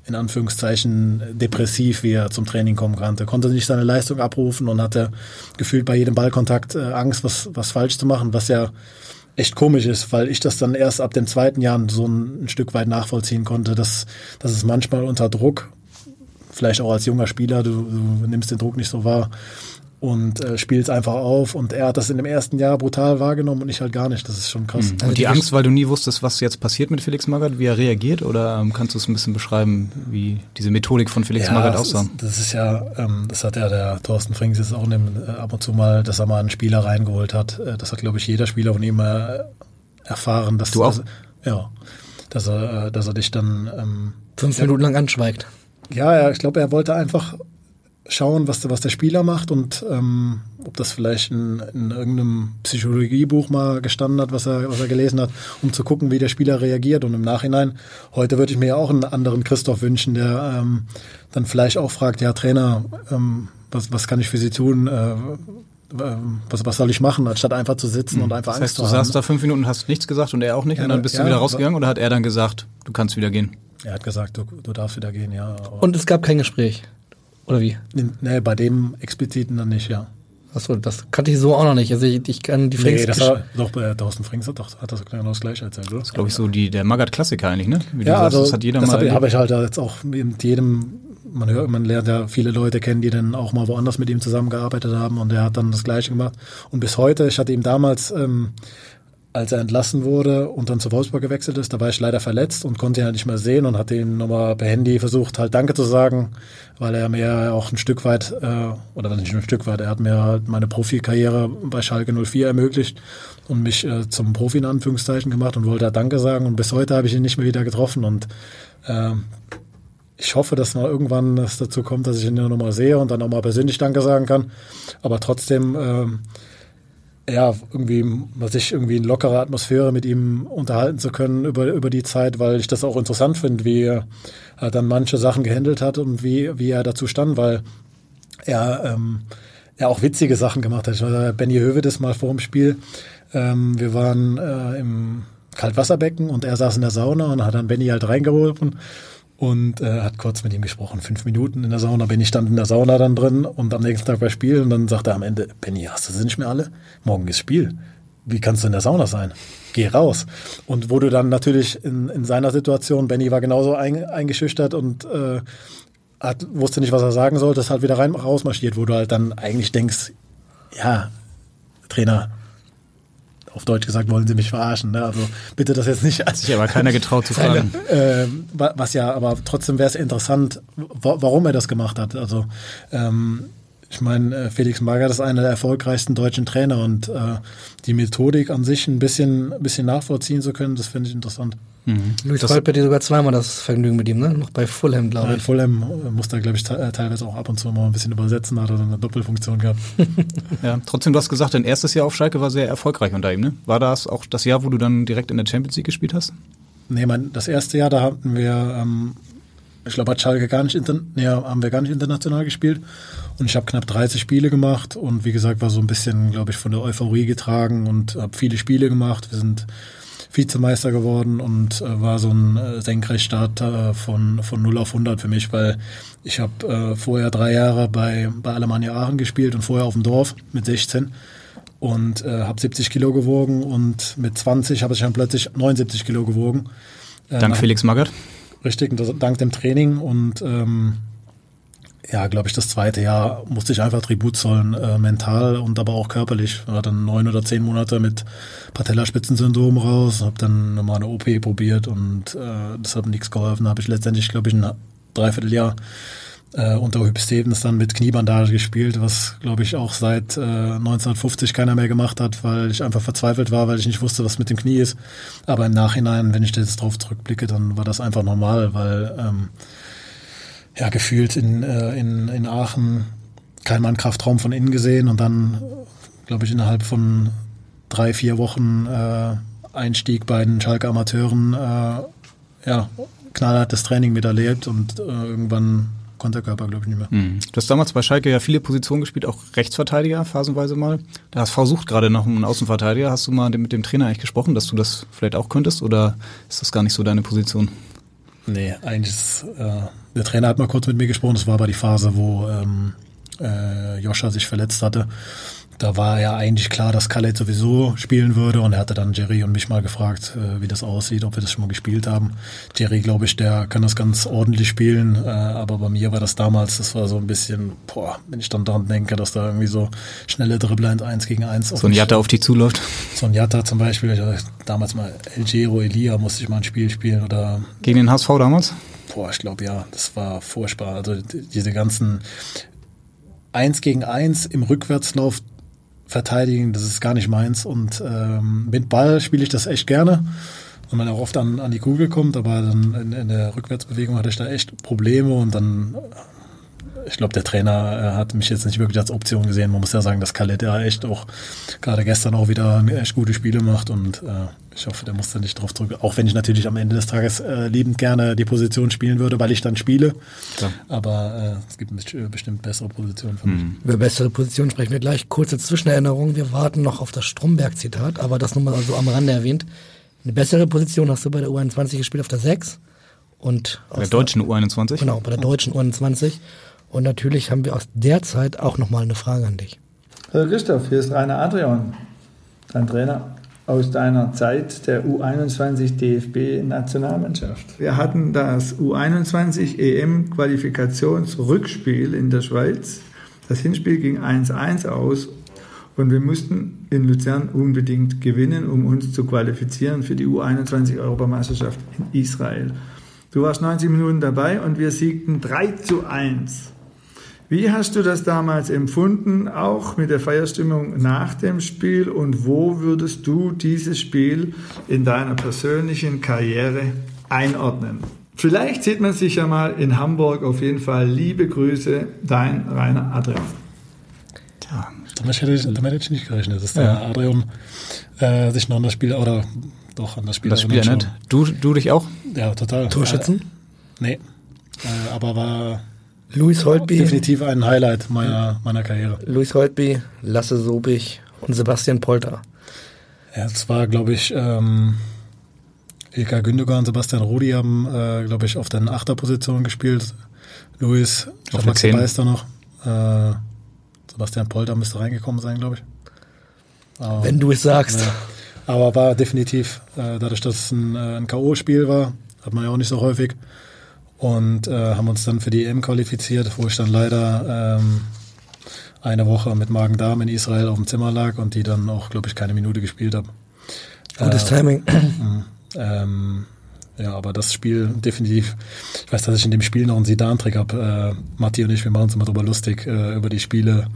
[SPEAKER 11] in Anführungszeichen depressiv, wie er zum Training kommen konnte. Konnte nicht seine Leistung abrufen und hatte gefühlt bei jedem Ballkontakt äh, Angst, was, was falsch zu machen, was ja echt komisch ist, weil ich das dann erst ab dem zweiten Jahr so ein, ein Stück weit nachvollziehen konnte, dass, dass es manchmal unter Druck, vielleicht auch als junger Spieler, du, du nimmst den Druck nicht so wahr und äh, spielst einfach auf und er hat das in dem ersten Jahr brutal wahrgenommen und ich halt gar nicht. Das ist schon krass.
[SPEAKER 2] Und die Angst, weil du nie wusstest, was jetzt passiert mit Felix Magath, wie er reagiert? Oder ähm, kannst du es ein bisschen beschreiben, wie diese Methodik von Felix Magath
[SPEAKER 11] das
[SPEAKER 2] aussah?
[SPEAKER 11] Ist, das ist ja, ähm, das hat ja der Thorsten Frings jetzt auch nehmen, äh, ab und zu mal, dass er mal einen Spieler reingeholt hat. Äh, das hat, glaube ich, jeder Spieler von ihm äh, erfahren. Dass,
[SPEAKER 3] Du auch?
[SPEAKER 11] Dass, ja, dass er, äh, dass er dich dann ähm,
[SPEAKER 3] Fünf
[SPEAKER 11] ja,
[SPEAKER 3] Minuten lang anschweigt.
[SPEAKER 11] Ja, ja, ich glaube, er wollte einfach schauen, was, der- was der Spieler macht und ähm, ob das vielleicht in, in irgendeinem Psychologiebuch mal gestanden hat, was er, was er gelesen hat, um zu gucken, wie der Spieler reagiert. Und im Nachhinein, heute würde ich mir ja auch einen anderen Christoph wünschen, der ähm, dann vielleicht auch fragt, ja Trainer, ähm, was, was kann ich für Sie tun? Äh, ähm, was, was soll ich machen, anstatt einfach zu sitzen und einfach
[SPEAKER 2] Das
[SPEAKER 11] Angst
[SPEAKER 2] heißt, du
[SPEAKER 11] zu haben.
[SPEAKER 2] saßt da fünf Minuten und hast nichts gesagt und er auch nicht
[SPEAKER 11] Ja,
[SPEAKER 2] und dann bist
[SPEAKER 11] ja,
[SPEAKER 2] du wieder rausgegangen oder hat er dann gesagt, du kannst wieder gehen?
[SPEAKER 11] Er hat gesagt, du, du darfst wieder gehen, ja.
[SPEAKER 3] Und es gab kein Gespräch. Oder wie?
[SPEAKER 11] Nee, bei dem expliziten dann nicht, ja.
[SPEAKER 3] Achso, das kannte ich so auch noch nicht. Also ich, ich kann die Frings
[SPEAKER 11] Nee, das war doch bei Thorsten Frings hat, doch, hat das genau das gleiche erzählt, oder?
[SPEAKER 2] Das ist, glaube ich, so die, der Magath-Klassiker eigentlich, ne? Wie du
[SPEAKER 11] ja,
[SPEAKER 2] sagst,
[SPEAKER 11] also
[SPEAKER 2] das hat jeder
[SPEAKER 11] das
[SPEAKER 2] mal
[SPEAKER 11] habe
[SPEAKER 2] erlebt.
[SPEAKER 11] hab ich halt jetzt auch mit jedem, man hört, man lernt ja viele Leute kennen, die dann auch mal woanders mit ihm zusammengearbeitet haben und er hat dann das Gleiche gemacht. Und bis heute, ich hatte ihm damals, ähm, als er entlassen wurde und dann zu Wolfsburg gewechselt ist, da war ich leider verletzt und konnte ihn halt nicht mehr sehen und hatte ihm nochmal per Handy versucht, halt Danke zu sagen, weil er mir auch ein Stück weit, äh, oder nicht nur ein Stück weit, er hat mir halt meine Profikarriere bei Schalke 04 ermöglicht und mich äh, zum Profi in Anführungszeichen gemacht und wollte halt Danke sagen und bis heute habe ich ihn nicht mehr wieder getroffen und ähm, ich hoffe, dass mal irgendwann es dazu kommt, dass ich ihn nochmal sehe und dann auch mal persönlich Danke sagen kann. Aber trotzdem, ähm, ja, irgendwie, was ich irgendwie in lockerer Atmosphäre mit ihm unterhalten zu können über, über die Zeit, weil ich das auch interessant finde, wie er dann manche Sachen gehandelt hat und wie, wie er dazu stand, weil er, ähm, er auch witzige Sachen gemacht hat. Ich war Benny Hövedes mal vor dem Spiel. Ähm, wir waren äh, im Kaltwasserbecken und er saß in der Sauna und hat dann Benny halt reingerufen und äh, hat kurz mit ihm gesprochen. Fünf Minuten in der Sauna. Benny stand in der Sauna dann drin und am nächsten Tag bei Spiel und dann sagt er am Ende, Benny, hast du sie nicht mehr alle? Morgen ist Spiel. Wie kannst du in der Sauna sein? Geh raus. Und wo du dann natürlich in, in seiner Situation, Benny war genauso ein, eingeschüchtert und äh, hat, wusste nicht, was er sagen sollte, ist halt wieder rein rausmarschiert, wo du halt dann eigentlich denkst, ja, Trainer, auf Deutsch gesagt, wollen Sie mich verarschen. Ne? Also bitte das jetzt nicht. Als
[SPEAKER 2] Sich aber keiner getraut zu fragen.
[SPEAKER 11] wa- was ja, aber trotzdem wäre es interessant, wa warum er das gemacht hat. Also ähm, ich meine, äh, Felix Magath ist einer der erfolgreichsten deutschen Trainer und äh, die Methodik an sich ein bisschen, ein bisschen nachvollziehen zu können, das finde ich interessant.
[SPEAKER 3] Luis Holp hatte sogar zweimal das Vergnügen mit ihm, ne? Noch bei Fulham, glaube
[SPEAKER 11] Ja,
[SPEAKER 3] ich.
[SPEAKER 11] Fulham äh, musste er, glaube ich, te äh, teilweise auch ab und zu mal ein bisschen übersetzen, hat er dann eine Doppelfunktion gehabt.
[SPEAKER 2] Ja, trotzdem, du hast gesagt, dein erstes Jahr auf Schalke war sehr erfolgreich unter ihm, ne? War das auch das Jahr, wo du dann direkt in der Champions League gespielt hast?
[SPEAKER 11] Nee, mein, das erste Jahr, da hatten wir, ähm, ich glaube, hat Schalke gar nicht, nee, haben wir gar nicht international gespielt. Und ich habe knapp 30 Spiele gemacht und wie gesagt, war so ein bisschen, glaube ich, von der Euphorie getragen und habe viele Spiele gemacht. Wir sind Vizemeister geworden und äh, war so ein äh, Senkrechtstart äh, von, von 0 auf 100 für mich, weil ich habe äh, vorher drei Jahre bei, bei Alemannia Aachen gespielt und vorher auf dem Dorf mit 16 und äh, habe 70 Kilo gewogen und mit 20 habe ich dann plötzlich 79 Kilo gewogen. Äh,
[SPEAKER 2] Dank Felix Magath?
[SPEAKER 11] Richtig, das, dank dem Training und ähm, ja, glaube ich, das zweite Jahr musste ich einfach Tribut zollen, äh, mental und aber auch körperlich. Ich war dann neun oder zehn Monate mit Patellaspitzensyndrom raus, habe dann nochmal eine OP probiert und äh, das hat nichts geholfen. Habe ich letztendlich, glaube ich, ein Dreivierteljahr äh, unter Hüb Stevens dann mit Kniebandage gespielt, was glaube ich auch seit äh, 1950 keiner mehr gemacht hat, weil ich einfach verzweifelt war, weil ich nicht wusste, was mit dem Knie ist. Aber im Nachhinein, wenn ich jetzt drauf zurückblicke, dann war das einfach normal, weil ähm, ja gefühlt in, äh, in, in Aachen kein Mann Kraftraum von innen gesehen und dann glaube ich innerhalb von drei, vier Wochen äh, Einstieg bei den Schalke Amateuren äh, ja, knallhartes Training miterlebt und äh, irgendwann konnte der Körper, glaube ich, nicht mehr.
[SPEAKER 2] Mhm. Du hast damals bei Schalke ja viele Positionen gespielt, auch Rechtsverteidiger, phasenweise mal. Der HSV sucht gerade noch einen Außenverteidiger. Hast du mal mit dem Trainer eigentlich gesprochen, dass du das vielleicht auch könntest oder ist das gar nicht so deine Position?
[SPEAKER 11] Nee, eigentlich ist, äh, der Trainer hat mal kurz mit mir gesprochen, das war aber die Phase, wo ähm, äh, Joscha sich verletzt hatte. Da war ja eigentlich klar, dass Khaled sowieso spielen würde und er hatte dann Jerry und mich mal gefragt, äh, wie das aussieht, ob wir das schon mal gespielt haben. Jerry, glaube ich, der kann das ganz ordentlich spielen, äh, aber bei mir war das damals, das war so ein bisschen, boah, wenn ich dann daran denke, dass da irgendwie so schnelle Dribbler in 1 gegen 1
[SPEAKER 2] So ein Jatta auf die zuläuft.
[SPEAKER 11] So ein Jatta zum Beispiel, ich damals mal El Giro Elia musste ich mal ein Spiel spielen oder
[SPEAKER 2] Gegen den HSV damals?
[SPEAKER 11] Boah, ich glaube ja, das war furchtbar. Also die- diese ganzen Eins gegen Eins im Rückwärtslauf verteidigen, das ist gar nicht meins. Und ähm, mit Ball spiele ich das echt gerne. Und man auch oft an, an die Kugel kommt, aber dann in, in der Rückwärtsbewegung hatte ich da echt Probleme und dann, ich glaube, der Trainer äh, hat mich jetzt nicht wirklich als Option gesehen. Man muss ja sagen, dass Khaled ja echt auch gerade gestern auch wieder echt gute Spiele macht und äh, ich hoffe, der muss da nicht drauf zurück. Auch wenn ich natürlich am Ende des Tages äh, liebend gerne die Position spielen würde, weil ich dann spiele.
[SPEAKER 2] Klar.
[SPEAKER 11] Aber äh, es gibt best- bestimmt bessere Positionen für mich.
[SPEAKER 3] Über bessere Position sprechen wir gleich. Kurze Zwischenerinnerung. Wir warten noch auf das Stromberg-Zitat, aber das nur mal so am Rande erwähnt. Eine bessere Position hast du bei der U21 gespielt auf der 6. Und
[SPEAKER 2] Bei der deutschen U21?
[SPEAKER 3] Genau, bei der deutschen U21. Und natürlich haben wir aus der Zeit auch nochmal eine Frage an dich.
[SPEAKER 19] Hallo Christoph, hier ist Rainer Adrian, dein Trainer aus deiner Zeit der U21 DFB-Nationalmannschaft. Wir hatten das U21 EM-Qualifikationsrückspiel in der Schweiz. Das Hinspiel ging 1-1 aus und wir mussten in Luzern unbedingt gewinnen, um uns zu qualifizieren für die U21-Europameisterschaft in Israel. Du warst 90 Minuten dabei und wir siegten 3 zu 1. Wie hast du das damals empfunden, auch mit der Feierstimmung nach dem Spiel? Und wo würdest du dieses Spiel in deiner persönlichen Karriere einordnen? Vielleicht sieht man sich ja mal in Hamburg. Auf jeden Fall liebe Grüße, dein Rainer Adrian.
[SPEAKER 11] Damit hätte ich, damit hätte ich nicht gerechnet, dass der
[SPEAKER 2] Ja.
[SPEAKER 11] Adrian äh, sich noch an das Spiel oder doch an das Spiel
[SPEAKER 2] Das Spiel
[SPEAKER 11] erinnert
[SPEAKER 2] erinnert. Du, du dich auch?
[SPEAKER 11] Ja, total.
[SPEAKER 3] Torschützen?
[SPEAKER 11] Äh, nee. Äh, aber war
[SPEAKER 3] Luis Holtby.
[SPEAKER 11] definitiv ein Highlight meiner, meiner Karriere.
[SPEAKER 3] Luis Holtby, Lasse Sobich und Sebastian Polter.
[SPEAKER 11] Ja, es war, glaube ich, ähm, Ilka Gündogan und Sebastian Rudi haben, äh, glaube ich, auf der Achterposition gespielt. Luis,
[SPEAKER 2] Auf der
[SPEAKER 11] Maxi. Beister noch. Äh, Sebastian Polter müsste reingekommen sein, glaube ich. Aber,
[SPEAKER 3] Wenn du es sagst.
[SPEAKER 11] Ja. Aber war definitiv, äh, dadurch, dass es ein, äh, ein K.O.-Spiel war, hat man ja auch nicht so häufig. Und äh, haben uns dann für die EM qualifiziert, wo ich dann leider ähm, eine Woche mit Magen-Darm in Israel auf dem Zimmer lag und die dann auch, glaube ich, keine Minute gespielt habe.
[SPEAKER 3] Gutes Timing.
[SPEAKER 11] mh, Ähm, ja, aber das Spiel definitiv. Ich weiß, dass ich in dem Spiel noch einen Sidan-Trick habe. Äh, Matti und ich, wir machen uns immer drüber lustig äh, über die Spiele.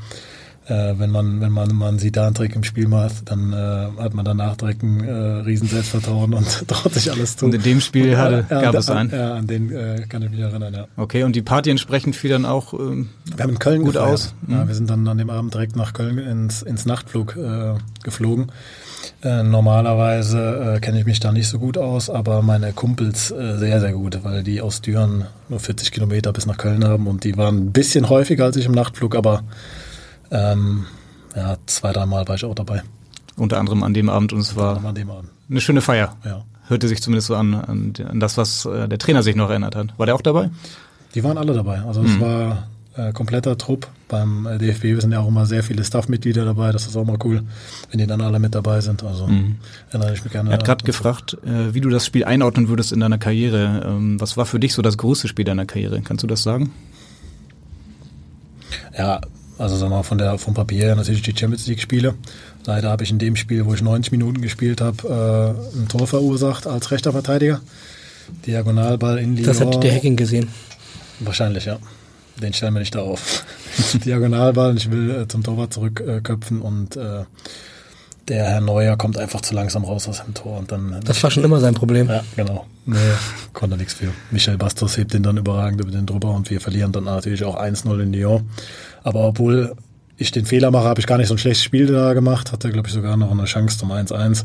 [SPEAKER 11] Äh, wenn man wenn man mal einen Sidan-Trick im Spiel macht, dann äh, hat man danach direkt ein äh, riesen Selbstvertrauen und traut sich alles zu.
[SPEAKER 2] Und in dem Spiel
[SPEAKER 11] Und,
[SPEAKER 2] hatte- gab es einen?
[SPEAKER 11] Ja, an den äh, kann ich mich erinnern, ja.
[SPEAKER 2] Okay, und die Party entsprechend fiel dann auch ähm,
[SPEAKER 11] Wir haben in Köln
[SPEAKER 2] gut
[SPEAKER 11] gefeiert.
[SPEAKER 2] aus.
[SPEAKER 11] Ja,
[SPEAKER 2] Mhm.
[SPEAKER 11] wir sind dann an dem Abend direkt nach Köln ins, ins Nachtflug äh, geflogen. Äh, normalerweise äh, kenne ich mich da nicht so gut aus, aber meine Kumpels äh, sehr, sehr gut, weil die aus Düren nur 40 Kilometer bis nach Köln haben und die waren ein bisschen häufiger als ich im Nachtflug, aber ähm, ja, zwei, dreimal war ich auch dabei.
[SPEAKER 2] Unter anderem an dem Abend und es war eine schöne Feier.
[SPEAKER 11] Ja.
[SPEAKER 2] Hörte sich zumindest so an, an, an das, was äh, der Trainer sich noch erinnert hat. War der auch dabei?
[SPEAKER 11] Die waren alle dabei. Also es
[SPEAKER 2] Mhm.
[SPEAKER 11] war äh, kompletter Trupp beim äh, DFB. Wir sind ja auch immer sehr viele Staffmitglieder dabei. Das ist auch mal cool, wenn die dann alle mit dabei sind. Also
[SPEAKER 2] Mhm.
[SPEAKER 11] erinnere ich mich gerne.
[SPEAKER 2] Er hat gerade gefragt, äh, wie du das Spiel einordnen würdest in deiner Karriere. Ähm, was war für dich so das größte Spiel deiner Karriere? Kannst du das sagen?
[SPEAKER 11] Ja, also sagen wir mal von der vom Papier her natürlich die Champions League Spiele. Leider habe ich in dem Spiel, wo ich 90 Minuten gespielt habe, äh, ein Tor verursacht als rechter Verteidiger. Diagonalball in die
[SPEAKER 3] Das hat der Hacking gesehen.
[SPEAKER 11] Wahrscheinlich, ja. den stellen wir nicht da auf. Diagonalball, ich will äh, zum Torwart zurückköpfen und äh, der Herr Neuer kommt einfach zu langsam raus aus dem Tor und dann.
[SPEAKER 3] Das war schon immer sein Problem.
[SPEAKER 11] Ja, genau. Nee, konnte nichts für. Michel Bastos hebt den dann überragend über den drüber und wir verlieren dann natürlich auch 1-0 in Lyon. Aber obwohl ich den Fehler mache, habe ich gar nicht so ein schlechtes Spiel da gemacht. Hatte, glaube ich, sogar noch eine Chance zum 1-1.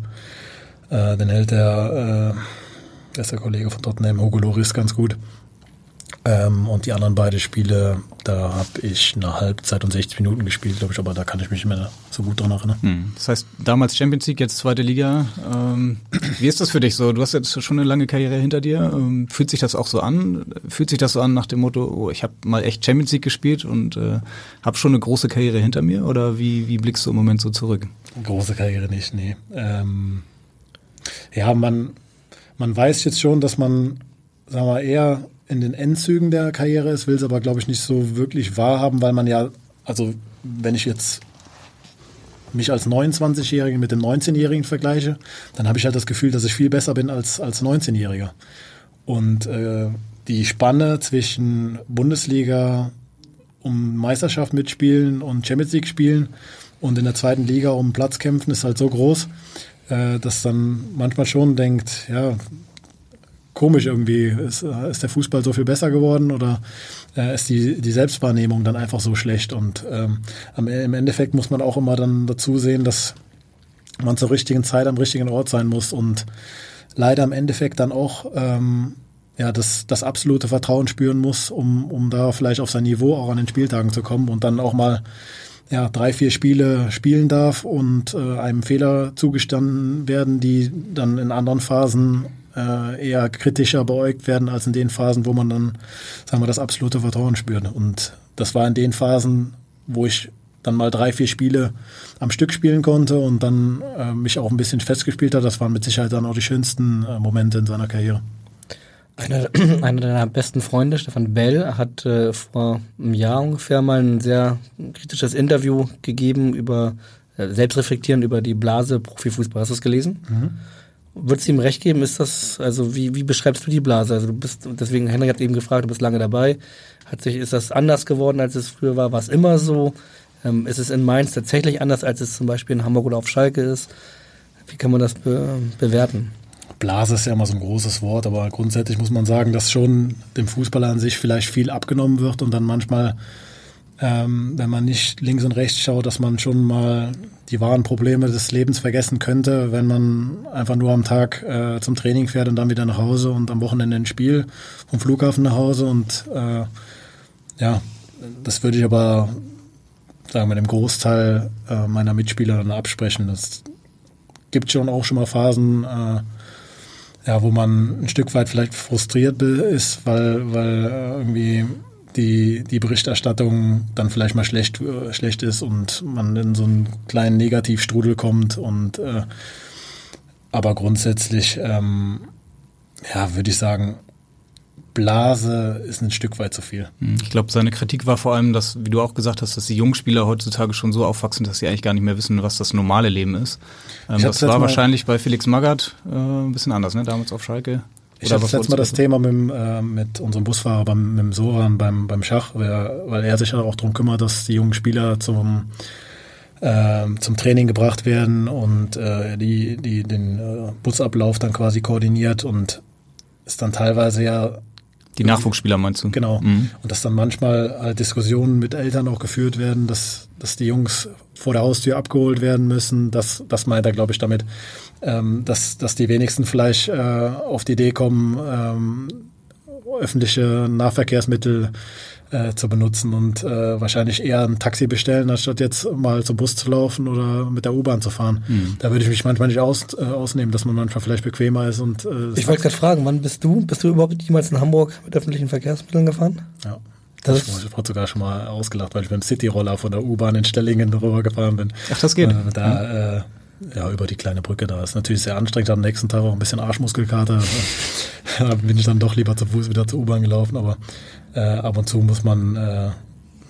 [SPEAKER 11] Äh, den hält der, äh, der Kollege von Tottenham, Hugo Loris, ganz gut. Ähm, und die anderen beiden Spiele, da habe ich eine Halbzeit und 60 Minuten gespielt, glaube ich, aber da kann ich mich nicht mehr so gut dran erinnern.
[SPEAKER 2] Hm. Das heißt, damals Champions League, jetzt zweite Liga. Ähm, wie ist das für dich so? Du hast jetzt schon eine lange Karriere hinter dir. Ähm, fühlt sich das auch so an? Fühlt sich das so an nach dem Motto, oh, ich habe mal echt Champions League gespielt und äh, habe schon eine große Karriere hinter mir? Oder wie, wie blickst du im Moment so zurück?
[SPEAKER 11] Große Karriere nicht, nee. Ähm, ja, man, man weiß jetzt schon, dass man, sagen wir eher in den Endzügen der Karriere ist, will es aber, glaube ich, nicht so wirklich wahrhaben, weil man ja, also wenn ich jetzt mich als 29-Jährigen mit dem 19-Jährigen vergleiche, dann habe ich halt das Gefühl, dass ich viel besser bin als, als 19-Jähriger. Und äh, die Spanne zwischen Bundesliga um Meisterschaft mitspielen und Champions League spielen und in der zweiten Liga um Platz kämpfen ist halt so groß, äh, dass dann manchmal schon denkt, ja, komisch irgendwie. Ist, ist der Fußball so viel besser geworden oder äh, ist die, die Selbstwahrnehmung dann einfach so schlecht? Und ähm, im Endeffekt muss man auch immer dann dazu sehen, dass man zur richtigen Zeit am richtigen Ort sein muss und leider im Endeffekt dann auch ähm, ja, das, das absolute Vertrauen spüren muss, um, um da vielleicht auf sein Niveau auch an den Spieltagen zu kommen und dann auch mal ja, drei, vier Spiele spielen darf und äh, einem Fehler zugestanden werden, die dann in anderen Phasen äh, eher kritischer beäugt werden als in den Phasen, wo man dann, sagen wir, das absolute Vertrauen spürt. Und das war in den Phasen, wo ich dann mal drei, vier Spiele am Stück spielen konnte und dann äh, mich auch ein bisschen festgespielt hat. Das waren mit Sicherheit dann auch die schönsten äh, Momente in seiner Karriere.
[SPEAKER 3] Einer, einer deiner besten Freunde, Stefan Bell, hat äh, vor einem Jahr ungefähr mal ein sehr kritisches Interview gegeben über äh, selbstreflektierend über die Blase Profifußball. Hast du das gelesen? Mhm. Würdest du ihm recht geben? Ist das, also wie, wie beschreibst du die Blase? Also du bist, deswegen, Henrik hat eben gefragt, du bist lange dabei. Hat sich, ist das anders geworden, als es früher war? War es immer so? Ähm, ist es in Mainz tatsächlich anders, als es zum Beispiel in Hamburg oder auf Schalke ist? Wie kann man das be bewerten?
[SPEAKER 11] Blase ist ja immer so ein großes Wort, aber grundsätzlich muss man sagen, dass schon dem Fußballer an sich vielleicht viel abgenommen wird und dann manchmal ähm, wenn man nicht links und rechts schaut, dass man schon mal die wahren Probleme des Lebens vergessen könnte, wenn man einfach nur am Tag äh, zum Training fährt und dann wieder nach Hause und am Wochenende ein Spiel vom Flughafen nach Hause. Und äh, ja, das würde ich aber sagen wir dem Großteil äh, meiner Mitspieler dann absprechen. Es gibt schon auch schon mal Phasen, äh, ja, wo man ein Stück weit vielleicht frustriert ist, weil, weil äh, irgendwie die, die Berichterstattung dann vielleicht mal schlecht, äh, schlecht ist und man in so einen kleinen Negativstrudel kommt und äh, aber grundsätzlich ähm, ja, würde ich sagen, Blase ist ein Stück weit zu viel.
[SPEAKER 2] Hm, ich glaube, seine Kritik war vor allem, dass, wie du auch gesagt hast, dass die Jungspieler heutzutage schon so aufwachsen, dass sie eigentlich gar nicht mehr wissen, was das normale Leben ist. Ähm, das war wahrscheinlich bei Felix Magath äh, ein bisschen anders, ne? damals auf Schalke.
[SPEAKER 11] Ich hatte letztes Mal das Thema mit, äh, mit unserem Busfahrer, beim, mit dem Soran beim, beim Schach, weil, weil er sich ja auch darum kümmert, dass die jungen Spieler zum, äh, zum Training gebracht werden und äh, die, die den äh, Busablauf dann quasi koordiniert und ist dann teilweise ja
[SPEAKER 2] die Nachwuchsspieler meinst du?
[SPEAKER 11] Genau. Mhm. Und dass dann manchmal halt Diskussionen mit Eltern auch geführt werden, dass, dass die Jungs vor der Haustür abgeholt werden müssen. Das, das meint er, glaube ich, damit, ähm, dass, dass die wenigsten vielleicht äh, auf die Idee kommen, ähm, öffentliche Nahverkehrsmittel äh, zu benutzen und äh, wahrscheinlich eher ein Taxi bestellen, anstatt jetzt mal zum Bus zu laufen oder mit der U-Bahn zu fahren. Mhm. Da würde ich mich manchmal nicht aus, äh, ausnehmen, dass man manchmal vielleicht bequemer ist. Und,
[SPEAKER 3] äh, ich wollte gerade fragen, wann bist du? Bist du überhaupt jemals in Hamburg mit öffentlichen Verkehrsmitteln gefahren?
[SPEAKER 11] Ja. Das ich, wurde sogar schon mal ausgelacht, weil ich mit dem Cityroller von der U-Bahn in Stellingen darüber gefahren bin.
[SPEAKER 2] Ach, das geht. Äh,
[SPEAKER 11] da, äh, ja, über die kleine Brücke da. Ist natürlich sehr anstrengend, am nächsten Tag auch ein bisschen Arschmuskelkater. da bin ich dann doch lieber zu Fuß wieder zur U-Bahn gelaufen, aber äh, ab und zu muss man äh,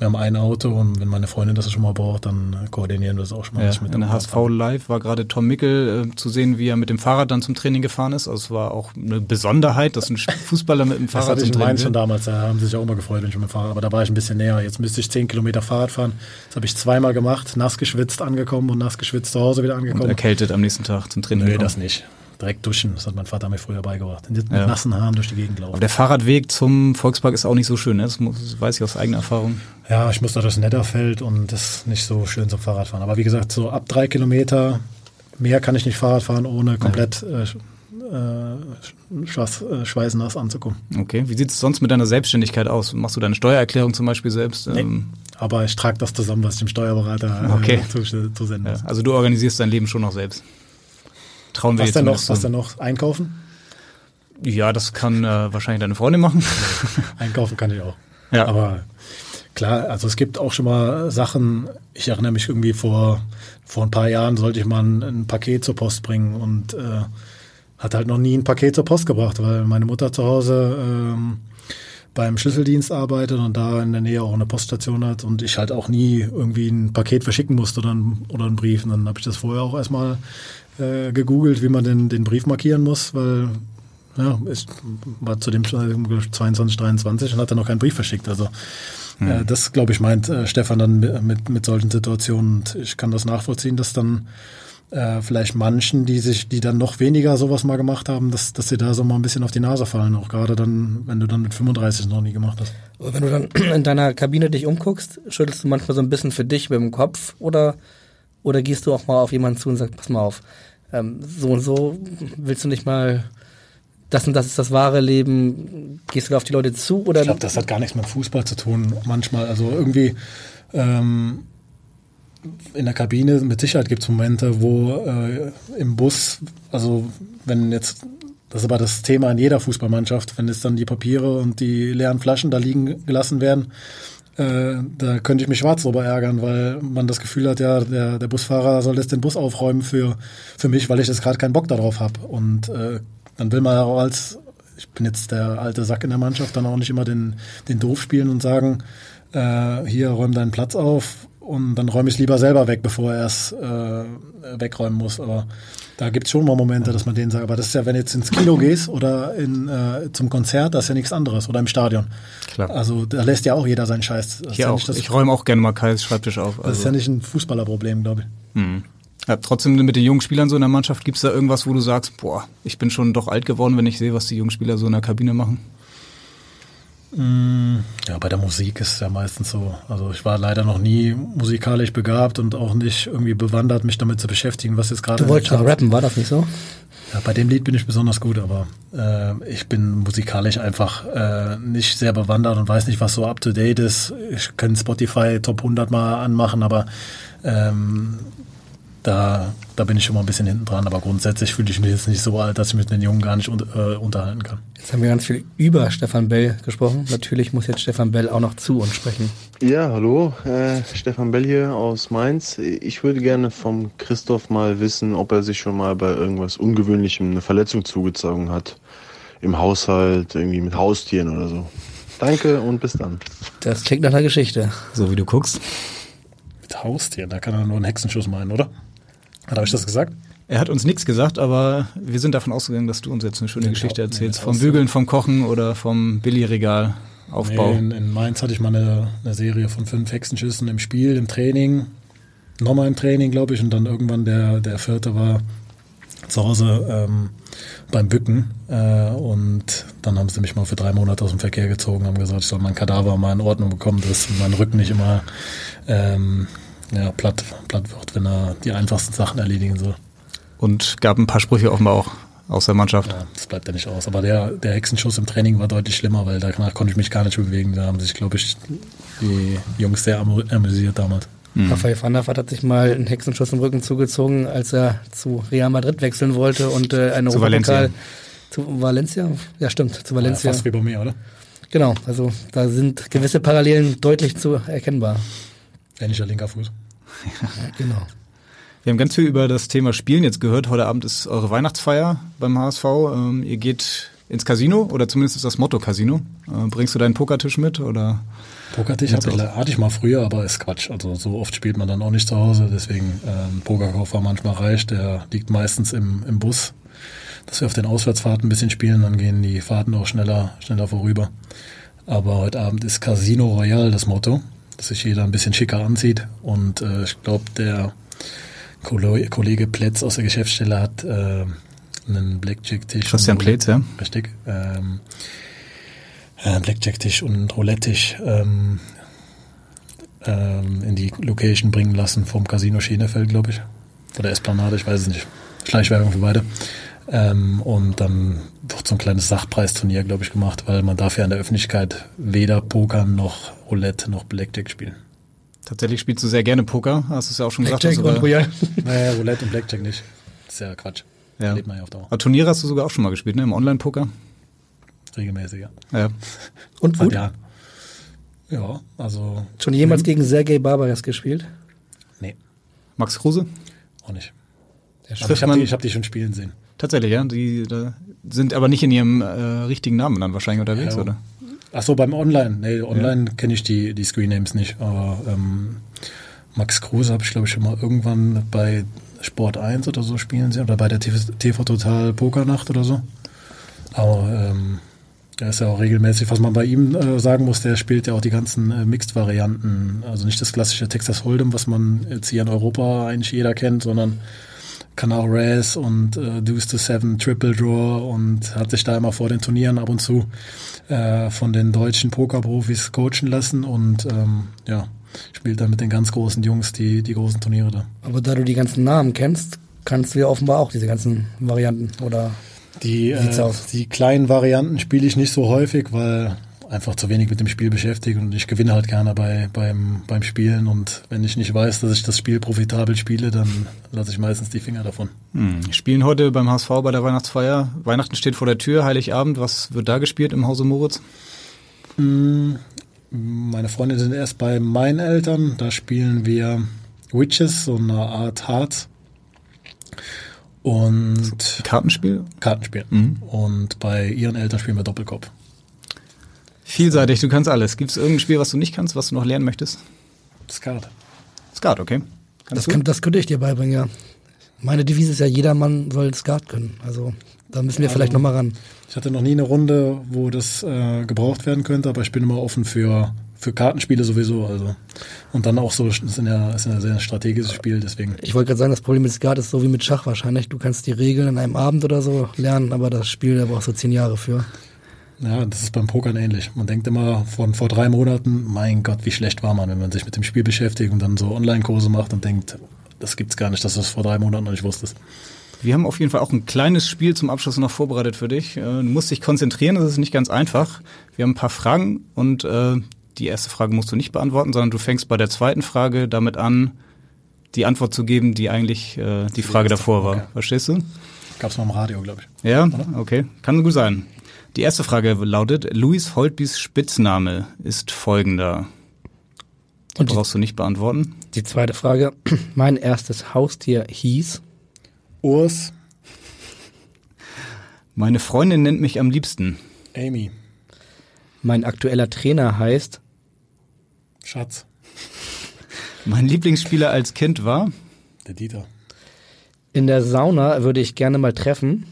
[SPEAKER 11] wir haben ein Auto und wenn meine Freundin das schon mal braucht, dann koordinieren wir das auch schon mal.
[SPEAKER 2] Ja,
[SPEAKER 11] ich mit
[SPEAKER 2] in der HSV Live war gerade Tom Mickel äh, zu sehen, wie er mit dem Fahrrad dann zum Training gefahren ist. Also es war auch eine Besonderheit, dass ein Fußballer mit dem
[SPEAKER 11] Das
[SPEAKER 2] Fahrrad
[SPEAKER 11] hatte ich
[SPEAKER 2] zum
[SPEAKER 11] in
[SPEAKER 2] Training
[SPEAKER 11] Mainz schon damals, da haben sie sich auch immer gefreut, wenn ich mit dem Fahrrad, aber da war ich ein bisschen näher. Jetzt müsste ich zehn Kilometer Fahrrad fahren. Das habe ich zweimal gemacht, nass geschwitzt angekommen und nass geschwitzt zu Hause wieder
[SPEAKER 2] Und
[SPEAKER 11] angekommen.
[SPEAKER 2] erkältet am nächsten Tag zum Training.
[SPEAKER 11] Nee,
[SPEAKER 2] gekommen.
[SPEAKER 11] das nicht. Direkt duschen, das hat mein Vater mir früher beigebracht. Mit
[SPEAKER 2] Ja.
[SPEAKER 11] nassen Haaren durch die Gegend laufen.
[SPEAKER 2] Aber der Fahrradweg zum Volkspark ist auch nicht so schön, ne? das, weiß ich aus eigener Erfahrung.
[SPEAKER 11] Ja, ich muss da durchs Netterfeld und das ist nicht so schön zum Fahrradfahren. Aber wie gesagt, so ab drei Kilometer mehr kann ich nicht Fahrrad fahren, ohne komplett äh, sch- äh, schweiß, äh, schweißnass anzukommen.
[SPEAKER 2] Okay, wie sieht es sonst mit deiner Selbstständigkeit aus? Machst du deine Steuererklärung zum Beispiel selbst?
[SPEAKER 11] Nee.
[SPEAKER 2] Ähm,
[SPEAKER 11] Aber ich trage das zusammen, was ich dem Steuerberater äh,
[SPEAKER 2] Okay.
[SPEAKER 11] zu, zu senden
[SPEAKER 2] ja, also du organisierst dein Leben schon noch selbst. Trauen wir
[SPEAKER 11] Was denn noch? Was denn noch? Einkaufen?
[SPEAKER 2] Ja, das kann äh, wahrscheinlich deine Freundin machen.
[SPEAKER 11] Einkaufen kann ich auch.
[SPEAKER 2] Ja.
[SPEAKER 11] Aber klar, also es gibt auch schon mal Sachen, ich erinnere mich irgendwie vor, vor ein paar Jahren sollte ich mal ein, ein Paket zur Post bringen und äh, hat halt noch nie ein Paket zur Post gebracht, weil meine Mutter zu Hause ähm, beim Schlüsseldienst arbeitet und da in der Nähe auch eine Poststation hat und ich halt auch nie irgendwie ein Paket verschicken musste oder, ein, oder einen Brief. Und dann habe ich das vorher auch erstmal äh, gegoogelt, wie man den, den Brief markieren muss, weil ja, ich war zu dem Zeitpunkt glaub ich, 22, 23 und hatte noch keinen Brief verschickt. Also äh, das, glaube ich, meint äh, Stefan dann mit, mit, mit solchen Situationen. Und ich kann das nachvollziehen, dass dann äh, vielleicht manchen, die sich, die dann noch weniger sowas mal gemacht haben, dass, dass sie da so mal ein bisschen auf die Nase fallen. Auch gerade dann, wenn du dann mit 35 noch nie gemacht hast.
[SPEAKER 3] Aber wenn du dann in deiner Kabine dich umguckst, schüttelst du manchmal so ein bisschen für dich mit dem Kopf oder, oder gehst du auch mal auf jemanden zu und sagst, pass mal auf, ähm, so und so willst du nicht mal, das und das ist das wahre Leben, gehst du da auf die Leute zu oder?
[SPEAKER 11] Ich glaube, das hat gar nichts mit Fußball zu tun. Manchmal, also irgendwie ähm, in der Kabine mit Sicherheit gibt es Momente, wo äh, im Bus, also wenn jetzt, das ist aber das Thema in jeder Fußballmannschaft, wenn jetzt dann die Papiere und die leeren Flaschen da liegen gelassen werden, äh, da könnte ich mich schwarz drüber ärgern, weil man das Gefühl hat, ja, der, der Busfahrer soll jetzt den Bus aufräumen für, für mich, weil ich jetzt gerade keinen Bock darauf habe. Und äh, dann will man auch als, ich bin jetzt der alte Sack in der Mannschaft, dann auch nicht immer den, den Doof spielen und sagen, äh, hier räum deinen Platz auf und dann räume ich es lieber selber weg, bevor er es äh, wegräumen muss. Aber da gibt es schon mal Momente, dass man denen sagt, aber das ist ja, wenn du jetzt ins Kino gehst oder in, äh, zum Konzert, das ist ja nichts anderes oder im Stadion.
[SPEAKER 2] Klar.
[SPEAKER 11] Also da lässt ja auch jeder seinen Scheiß. Das ja
[SPEAKER 2] auch.
[SPEAKER 11] das,
[SPEAKER 2] ich räume auch gerne mal Kais Schreibtisch auf.
[SPEAKER 11] das ist ja nicht ein Fußballerproblem, glaube ich.
[SPEAKER 2] Hm. Ja, trotzdem mit den jungen Spielern so in der Mannschaft, gibt es da irgendwas, wo du sagst, boah, ich bin schon doch alt geworden, wenn ich sehe, was die jungen Spieler so in der Kabine machen?
[SPEAKER 11] Ja, bei der Musik ist es ja meistens so. Also ich war leider noch nie musikalisch begabt und auch nicht irgendwie bewandert, mich damit zu beschäftigen, was jetzt gerade.
[SPEAKER 3] Du wolltest noch rappen, war das nicht so?
[SPEAKER 11] Ja, bei dem Lied bin ich besonders gut, aber äh, ich bin musikalisch einfach äh, nicht sehr bewandert und weiß nicht, was so up to date ist. Ich kann Spotify Top 100 mal anmachen, aber ähm, da, da bin ich schon mal ein bisschen hinten dran. Aber grundsätzlich fühle ich mich jetzt nicht so alt, dass ich mit den Jungen gar nicht äh, unterhalten kann.
[SPEAKER 3] Jetzt haben wir ganz viel über Stefan Bell gesprochen. Natürlich muss jetzt Stefan Bell auch noch zu uns sprechen.
[SPEAKER 20] Ja, hallo, äh, Stefan Bell hier aus Mainz. Ich würde gerne vom Christoph mal wissen, ob er sich schon mal bei irgendwas Ungewöhnlichem eine Verletzung zugezogen hat. Im Haushalt, irgendwie mit Haustieren oder so. Danke und bis dann.
[SPEAKER 3] Das klingt nach einer Geschichte.
[SPEAKER 2] So wie du guckst.
[SPEAKER 11] Mit Haustieren, da kann er nur einen Hexenschuss meinen, oder? Hat er euch das gesagt?
[SPEAKER 2] Er hat uns nichts gesagt, aber wir sind davon ausgegangen, dass du uns jetzt eine schöne
[SPEAKER 11] Nee,
[SPEAKER 2] Geschichte
[SPEAKER 11] nee,
[SPEAKER 2] erzählst.
[SPEAKER 11] mit
[SPEAKER 2] Vom. Bügeln, vom Kochen oder vom Billigregal Aufbau.
[SPEAKER 11] Nee, in, in Mainz hatte ich mal eine, eine Serie von fünf Hexenschüssen im Spiel, im Training, nochmal im Training, glaube ich, und dann irgendwann der, der vierte war zu Hause ähm, beim Bücken äh, und dann haben sie mich mal für drei Monate aus dem Verkehr gezogen, haben gesagt, ich soll mein Kadaver mal in Ordnung bekommen, dass mein Rücken nicht immer ähm, ja, platt, platt wird, wenn er die einfachsten Sachen erledigen soll.
[SPEAKER 2] Und gab ein paar Sprüche offenbar auch aus der Mannschaft.
[SPEAKER 11] Ja, das bleibt ja nicht aus. Aber der, der Hexenschuss im Training war deutlich schlimmer, weil danach konnte ich mich gar nicht bewegen. Da haben sich, glaube ich, die Jungs sehr amü- amüsiert damals.
[SPEAKER 3] Raphael van der Vaart hat sich mal einen Hexenschuss im Rücken zugezogen, als er zu Real Madrid wechseln wollte und äh, eine
[SPEAKER 2] Zu
[SPEAKER 3] Europapokal
[SPEAKER 2] Valencia.
[SPEAKER 3] zu Valencia, ja stimmt, zu Valencia.
[SPEAKER 11] Ja, fast wie bei mir, oder?
[SPEAKER 3] Genau, also da sind gewisse Parallelen deutlich zu erkennbar.
[SPEAKER 11] Ähnlicher linker Fuß.
[SPEAKER 3] Genau.
[SPEAKER 2] Wir haben ganz viel über das Thema Spielen jetzt gehört. Heute Abend ist eure Weihnachtsfeier beim HSV. Ähm, ihr geht ins Casino oder zumindest ist das Motto Casino. Äh, bringst du deinen Pokertisch mit oder?
[SPEAKER 11] Pokertisch hatte, hatte ich mal früher, aber ist Quatsch. Also so oft spielt man dann auch nicht zu Hause. Deswegen ähm, Pokerkoffer manchmal reicht. Der liegt meistens im, im Bus, dass wir auf den Auswärtsfahrten ein bisschen spielen. Dann gehen die Fahrten auch schneller, schneller vorüber. Aber heute Abend ist Casino Royale das Motto, dass sich jeder ein bisschen schicker anzieht. Und äh, ich glaube, der Kollege Plätz aus der Geschäftsstelle hat äh, einen Blackjack-Tisch.
[SPEAKER 2] Christian Plätz, ja.
[SPEAKER 11] Richtig. Ähm, äh, Blackjack-Tisch und Roulette-Tisch ähm, ähm, in die Location bringen lassen vom Casino Schenefeld, glaube ich. Oder Esplanade, ich weiß es nicht. Schleichwerbung für beide. Ähm, und dann wird so ein kleines Sachpreisturnier, glaube ich, gemacht, weil man darf ja in der Öffentlichkeit weder Poker noch Roulette noch Blackjack spielen.
[SPEAKER 2] Tatsächlich spielst du sehr gerne Poker, hast du es ja auch schon
[SPEAKER 3] Blackjack
[SPEAKER 2] gesagt.
[SPEAKER 3] und Royal.
[SPEAKER 11] naja, Roulette und Blackjack nicht. Das ist ja Quatsch.
[SPEAKER 2] Ja.
[SPEAKER 11] Erlebt man ja auf Dauer.
[SPEAKER 2] Aber Turniere hast du sogar auch schon mal gespielt, ne? Im Online-Poker?
[SPEAKER 11] Regelmäßig, ja.
[SPEAKER 2] Ja.
[SPEAKER 3] Und gut?
[SPEAKER 11] Jahren. Ja, also.
[SPEAKER 3] Schon jemals gegen Sergei Barbaras gespielt?
[SPEAKER 11] Nee.
[SPEAKER 2] Max Kruse?
[SPEAKER 11] Auch nicht. Aber ich habe die, ich hab die schon spielen sehen.
[SPEAKER 2] Tatsächlich, ja. Die sind aber nicht in ihrem äh, richtigen Namen dann wahrscheinlich unterwegs,
[SPEAKER 11] Ja.
[SPEAKER 2] oder?
[SPEAKER 11] Ach so, beim Online. Nee, online kenne ich die, die Screen-Names nicht. Aber ähm, Max Kruse habe ich, glaube ich, schon mal irgendwann bei Sport 1 oder so spielen sehen. Oder bei der TV, TV Total Pokernacht oder so. Aber ähm, er ist ja auch regelmäßig, was man bei ihm äh, sagen muss, der spielt ja auch die ganzen äh, Mixed-Varianten. Also nicht das klassische Texas Hold'em, was man jetzt hier in Europa eigentlich jeder kennt, sondern Canal Race und äh, Deuce to Seven Triple Draw und hat sich da immer vor den Turnieren ab und zu äh, von den deutschen Pokerprofis coachen lassen und ähm, ja, spielt dann mit den ganz großen Jungs die, die großen Turniere da.
[SPEAKER 3] Aber da du die ganzen Namen kennst, kannst du ja offenbar auch diese ganzen Varianten oder
[SPEAKER 11] Die, äh,
[SPEAKER 3] aus?
[SPEAKER 11] die kleinen Varianten spiele ich nicht so häufig, weil einfach zu wenig mit dem Spiel beschäftigt und ich gewinne halt gerne bei, beim, beim Spielen und wenn ich nicht weiß, dass ich das Spiel profitabel spiele, dann lasse ich meistens die Finger davon.
[SPEAKER 2] Hm. Spielen heute beim HSV bei der Weihnachtsfeier. Weihnachten steht vor der Tür, Heiligabend. Was wird da gespielt im Hause Moritz?
[SPEAKER 11] Mm, Meine Freunde sind erst bei meinen Eltern, da spielen wir Witches, so eine Art Hearts. Und
[SPEAKER 2] Kartenspiel?
[SPEAKER 11] Kartenspiel.
[SPEAKER 2] Mhm.
[SPEAKER 11] Und bei ihren Eltern spielen wir Doppelkopf.
[SPEAKER 2] Vielseitig, du kannst alles. Gibt es irgendein Spiel, was du nicht kannst, was du noch lernen möchtest?
[SPEAKER 11] Skat.
[SPEAKER 2] Skat, okay.
[SPEAKER 3] Das, kann, das könnte ich dir beibringen, ja. Meine Devise ist ja, jeder Mann soll Skat können. Also da müssen wir vielleicht
[SPEAKER 11] Also,
[SPEAKER 3] nochmal ran.
[SPEAKER 11] Ich hatte noch nie eine Runde, wo das äh, gebraucht werden könnte, aber ich bin immer offen für, für Kartenspiele sowieso. Also. Und dann auch so, ist ja, ist ja ein sehr strategisches Spiel, deswegen.
[SPEAKER 3] Ich wollte gerade sagen, das Problem mit Skat ist so wie mit Schach wahrscheinlich. Du kannst die Regeln in einem Abend oder so lernen, aber das Spiel, da brauchst du zehn Jahre für.
[SPEAKER 11] Ja, das ist beim Pokern ähnlich. Man denkt immer von vor drei Monaten, mein Gott, wie schlecht war man, wenn man sich mit dem Spiel beschäftigt und dann so Online-Kurse macht und denkt, das gibt's gar nicht, dass du das vor drei Monaten noch nicht wusstest.
[SPEAKER 2] Wir haben auf jeden Fall auch ein kleines Spiel zum Abschluss noch vorbereitet für dich. Äh, Du musst dich konzentrieren, das ist nicht ganz einfach. Wir haben ein paar Fragen und äh, die erste Frage musst du nicht beantworten, sondern du fängst bei der zweiten Frage damit an, die Antwort zu geben, die eigentlich äh, die Frage davor war.
[SPEAKER 11] okay.
[SPEAKER 2] Verstehst du?
[SPEAKER 11] Gab's mal im Radio, glaube ich.
[SPEAKER 2] Ja, okay. Kann gut sein. Die erste Frage lautet, Louis Holtbys Spitzname ist folgender. Die
[SPEAKER 3] Und die-
[SPEAKER 2] brauchst du nicht beantworten.
[SPEAKER 3] Die zweite Frage. Mein erstes Haustier hieß
[SPEAKER 11] Urs,
[SPEAKER 2] Meine Freundin nennt mich am liebsten.
[SPEAKER 11] Amy,
[SPEAKER 3] Mein aktueller Trainer heißt
[SPEAKER 11] Schatz,
[SPEAKER 2] Mein Lieblingsspieler als Kind war
[SPEAKER 11] der Dieter.
[SPEAKER 3] In der Sauna würde ich gerne mal treffen.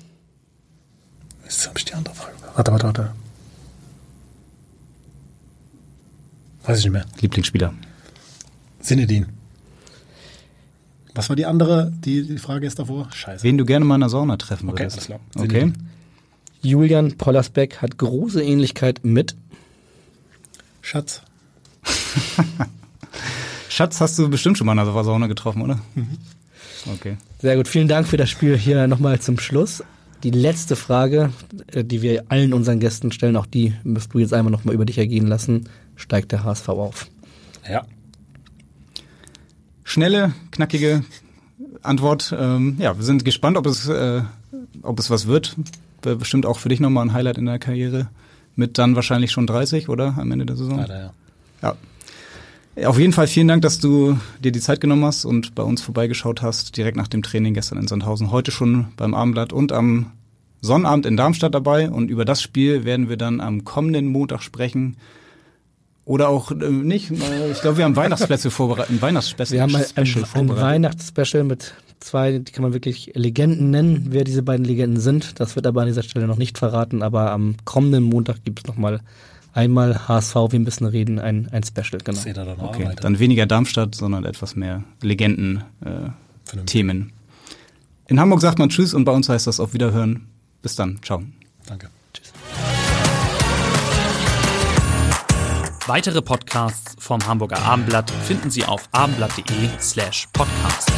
[SPEAKER 11] Jetzt Warte, warte, warte. Weiß ich nicht mehr.
[SPEAKER 2] Lieblingsspieler.
[SPEAKER 11] Sinedin. Was war die andere, die, die Frage ist davor? Scheiße.
[SPEAKER 2] Wen du gerne mal in der Sauna treffen
[SPEAKER 11] Okay,
[SPEAKER 2] würdest.
[SPEAKER 11] alles klar.
[SPEAKER 2] Okay.
[SPEAKER 3] Julian Pollersbeck hat große Ähnlichkeit mit.
[SPEAKER 11] Schatz.
[SPEAKER 2] Schatz hast du bestimmt schon mal in der Sauna getroffen, oder? Okay.
[SPEAKER 3] Sehr gut, vielen Dank für das Spiel hier nochmal zum Schluss. Die letzte Frage, äh, die wir allen unseren Gästen stellen, auch die müsst du jetzt einmal nochmal über dich ergehen lassen. Steigt der HSV auf?
[SPEAKER 11] Ja.
[SPEAKER 2] Schnelle, knackige Antwort. Ähm, ja, wir sind gespannt, ob es, äh, ob es was wird. Bestimmt auch für dich nochmal ein Highlight in der Karriere. Mit dann wahrscheinlich schon 30, oder? Am Ende der Saison.
[SPEAKER 11] Leider, ja.
[SPEAKER 2] Ja. Auf jeden Fall vielen Dank, dass du dir die Zeit genommen hast und bei uns vorbeigeschaut hast, direkt nach dem Training gestern in Sandhausen. Heute schon beim Abendblatt und am Sonnabend in Darmstadt dabei und über das Spiel werden wir dann am kommenden Montag sprechen. Oder auch äh, nicht. Ich glaube, wir haben Weihnachtsspecial vorbereitet. Ein Weihnachtsspecial
[SPEAKER 3] Wir haben ein, ein, ein. Weihnachtsspecial mit zwei, die kann man wirklich Legenden nennen, wer diese beiden Legenden sind. Das wird aber an dieser Stelle noch nicht verraten, aber am kommenden Montag gibt es nochmal einmal HSV, wir müssen reden, ein, ein Special, genau.
[SPEAKER 11] Seht ihr dann auch
[SPEAKER 2] Okay, dann weniger Darmstadt, sondern etwas mehr Legenden-Themen. In Hamburg sagt man Tschüss und bei uns heißt das auf Wiederhören. Bis dann. Ciao.
[SPEAKER 11] Danke.
[SPEAKER 1] Weitere Podcasts vom Hamburger Abendblatt finden Sie auf abendblatt.de slash podcast.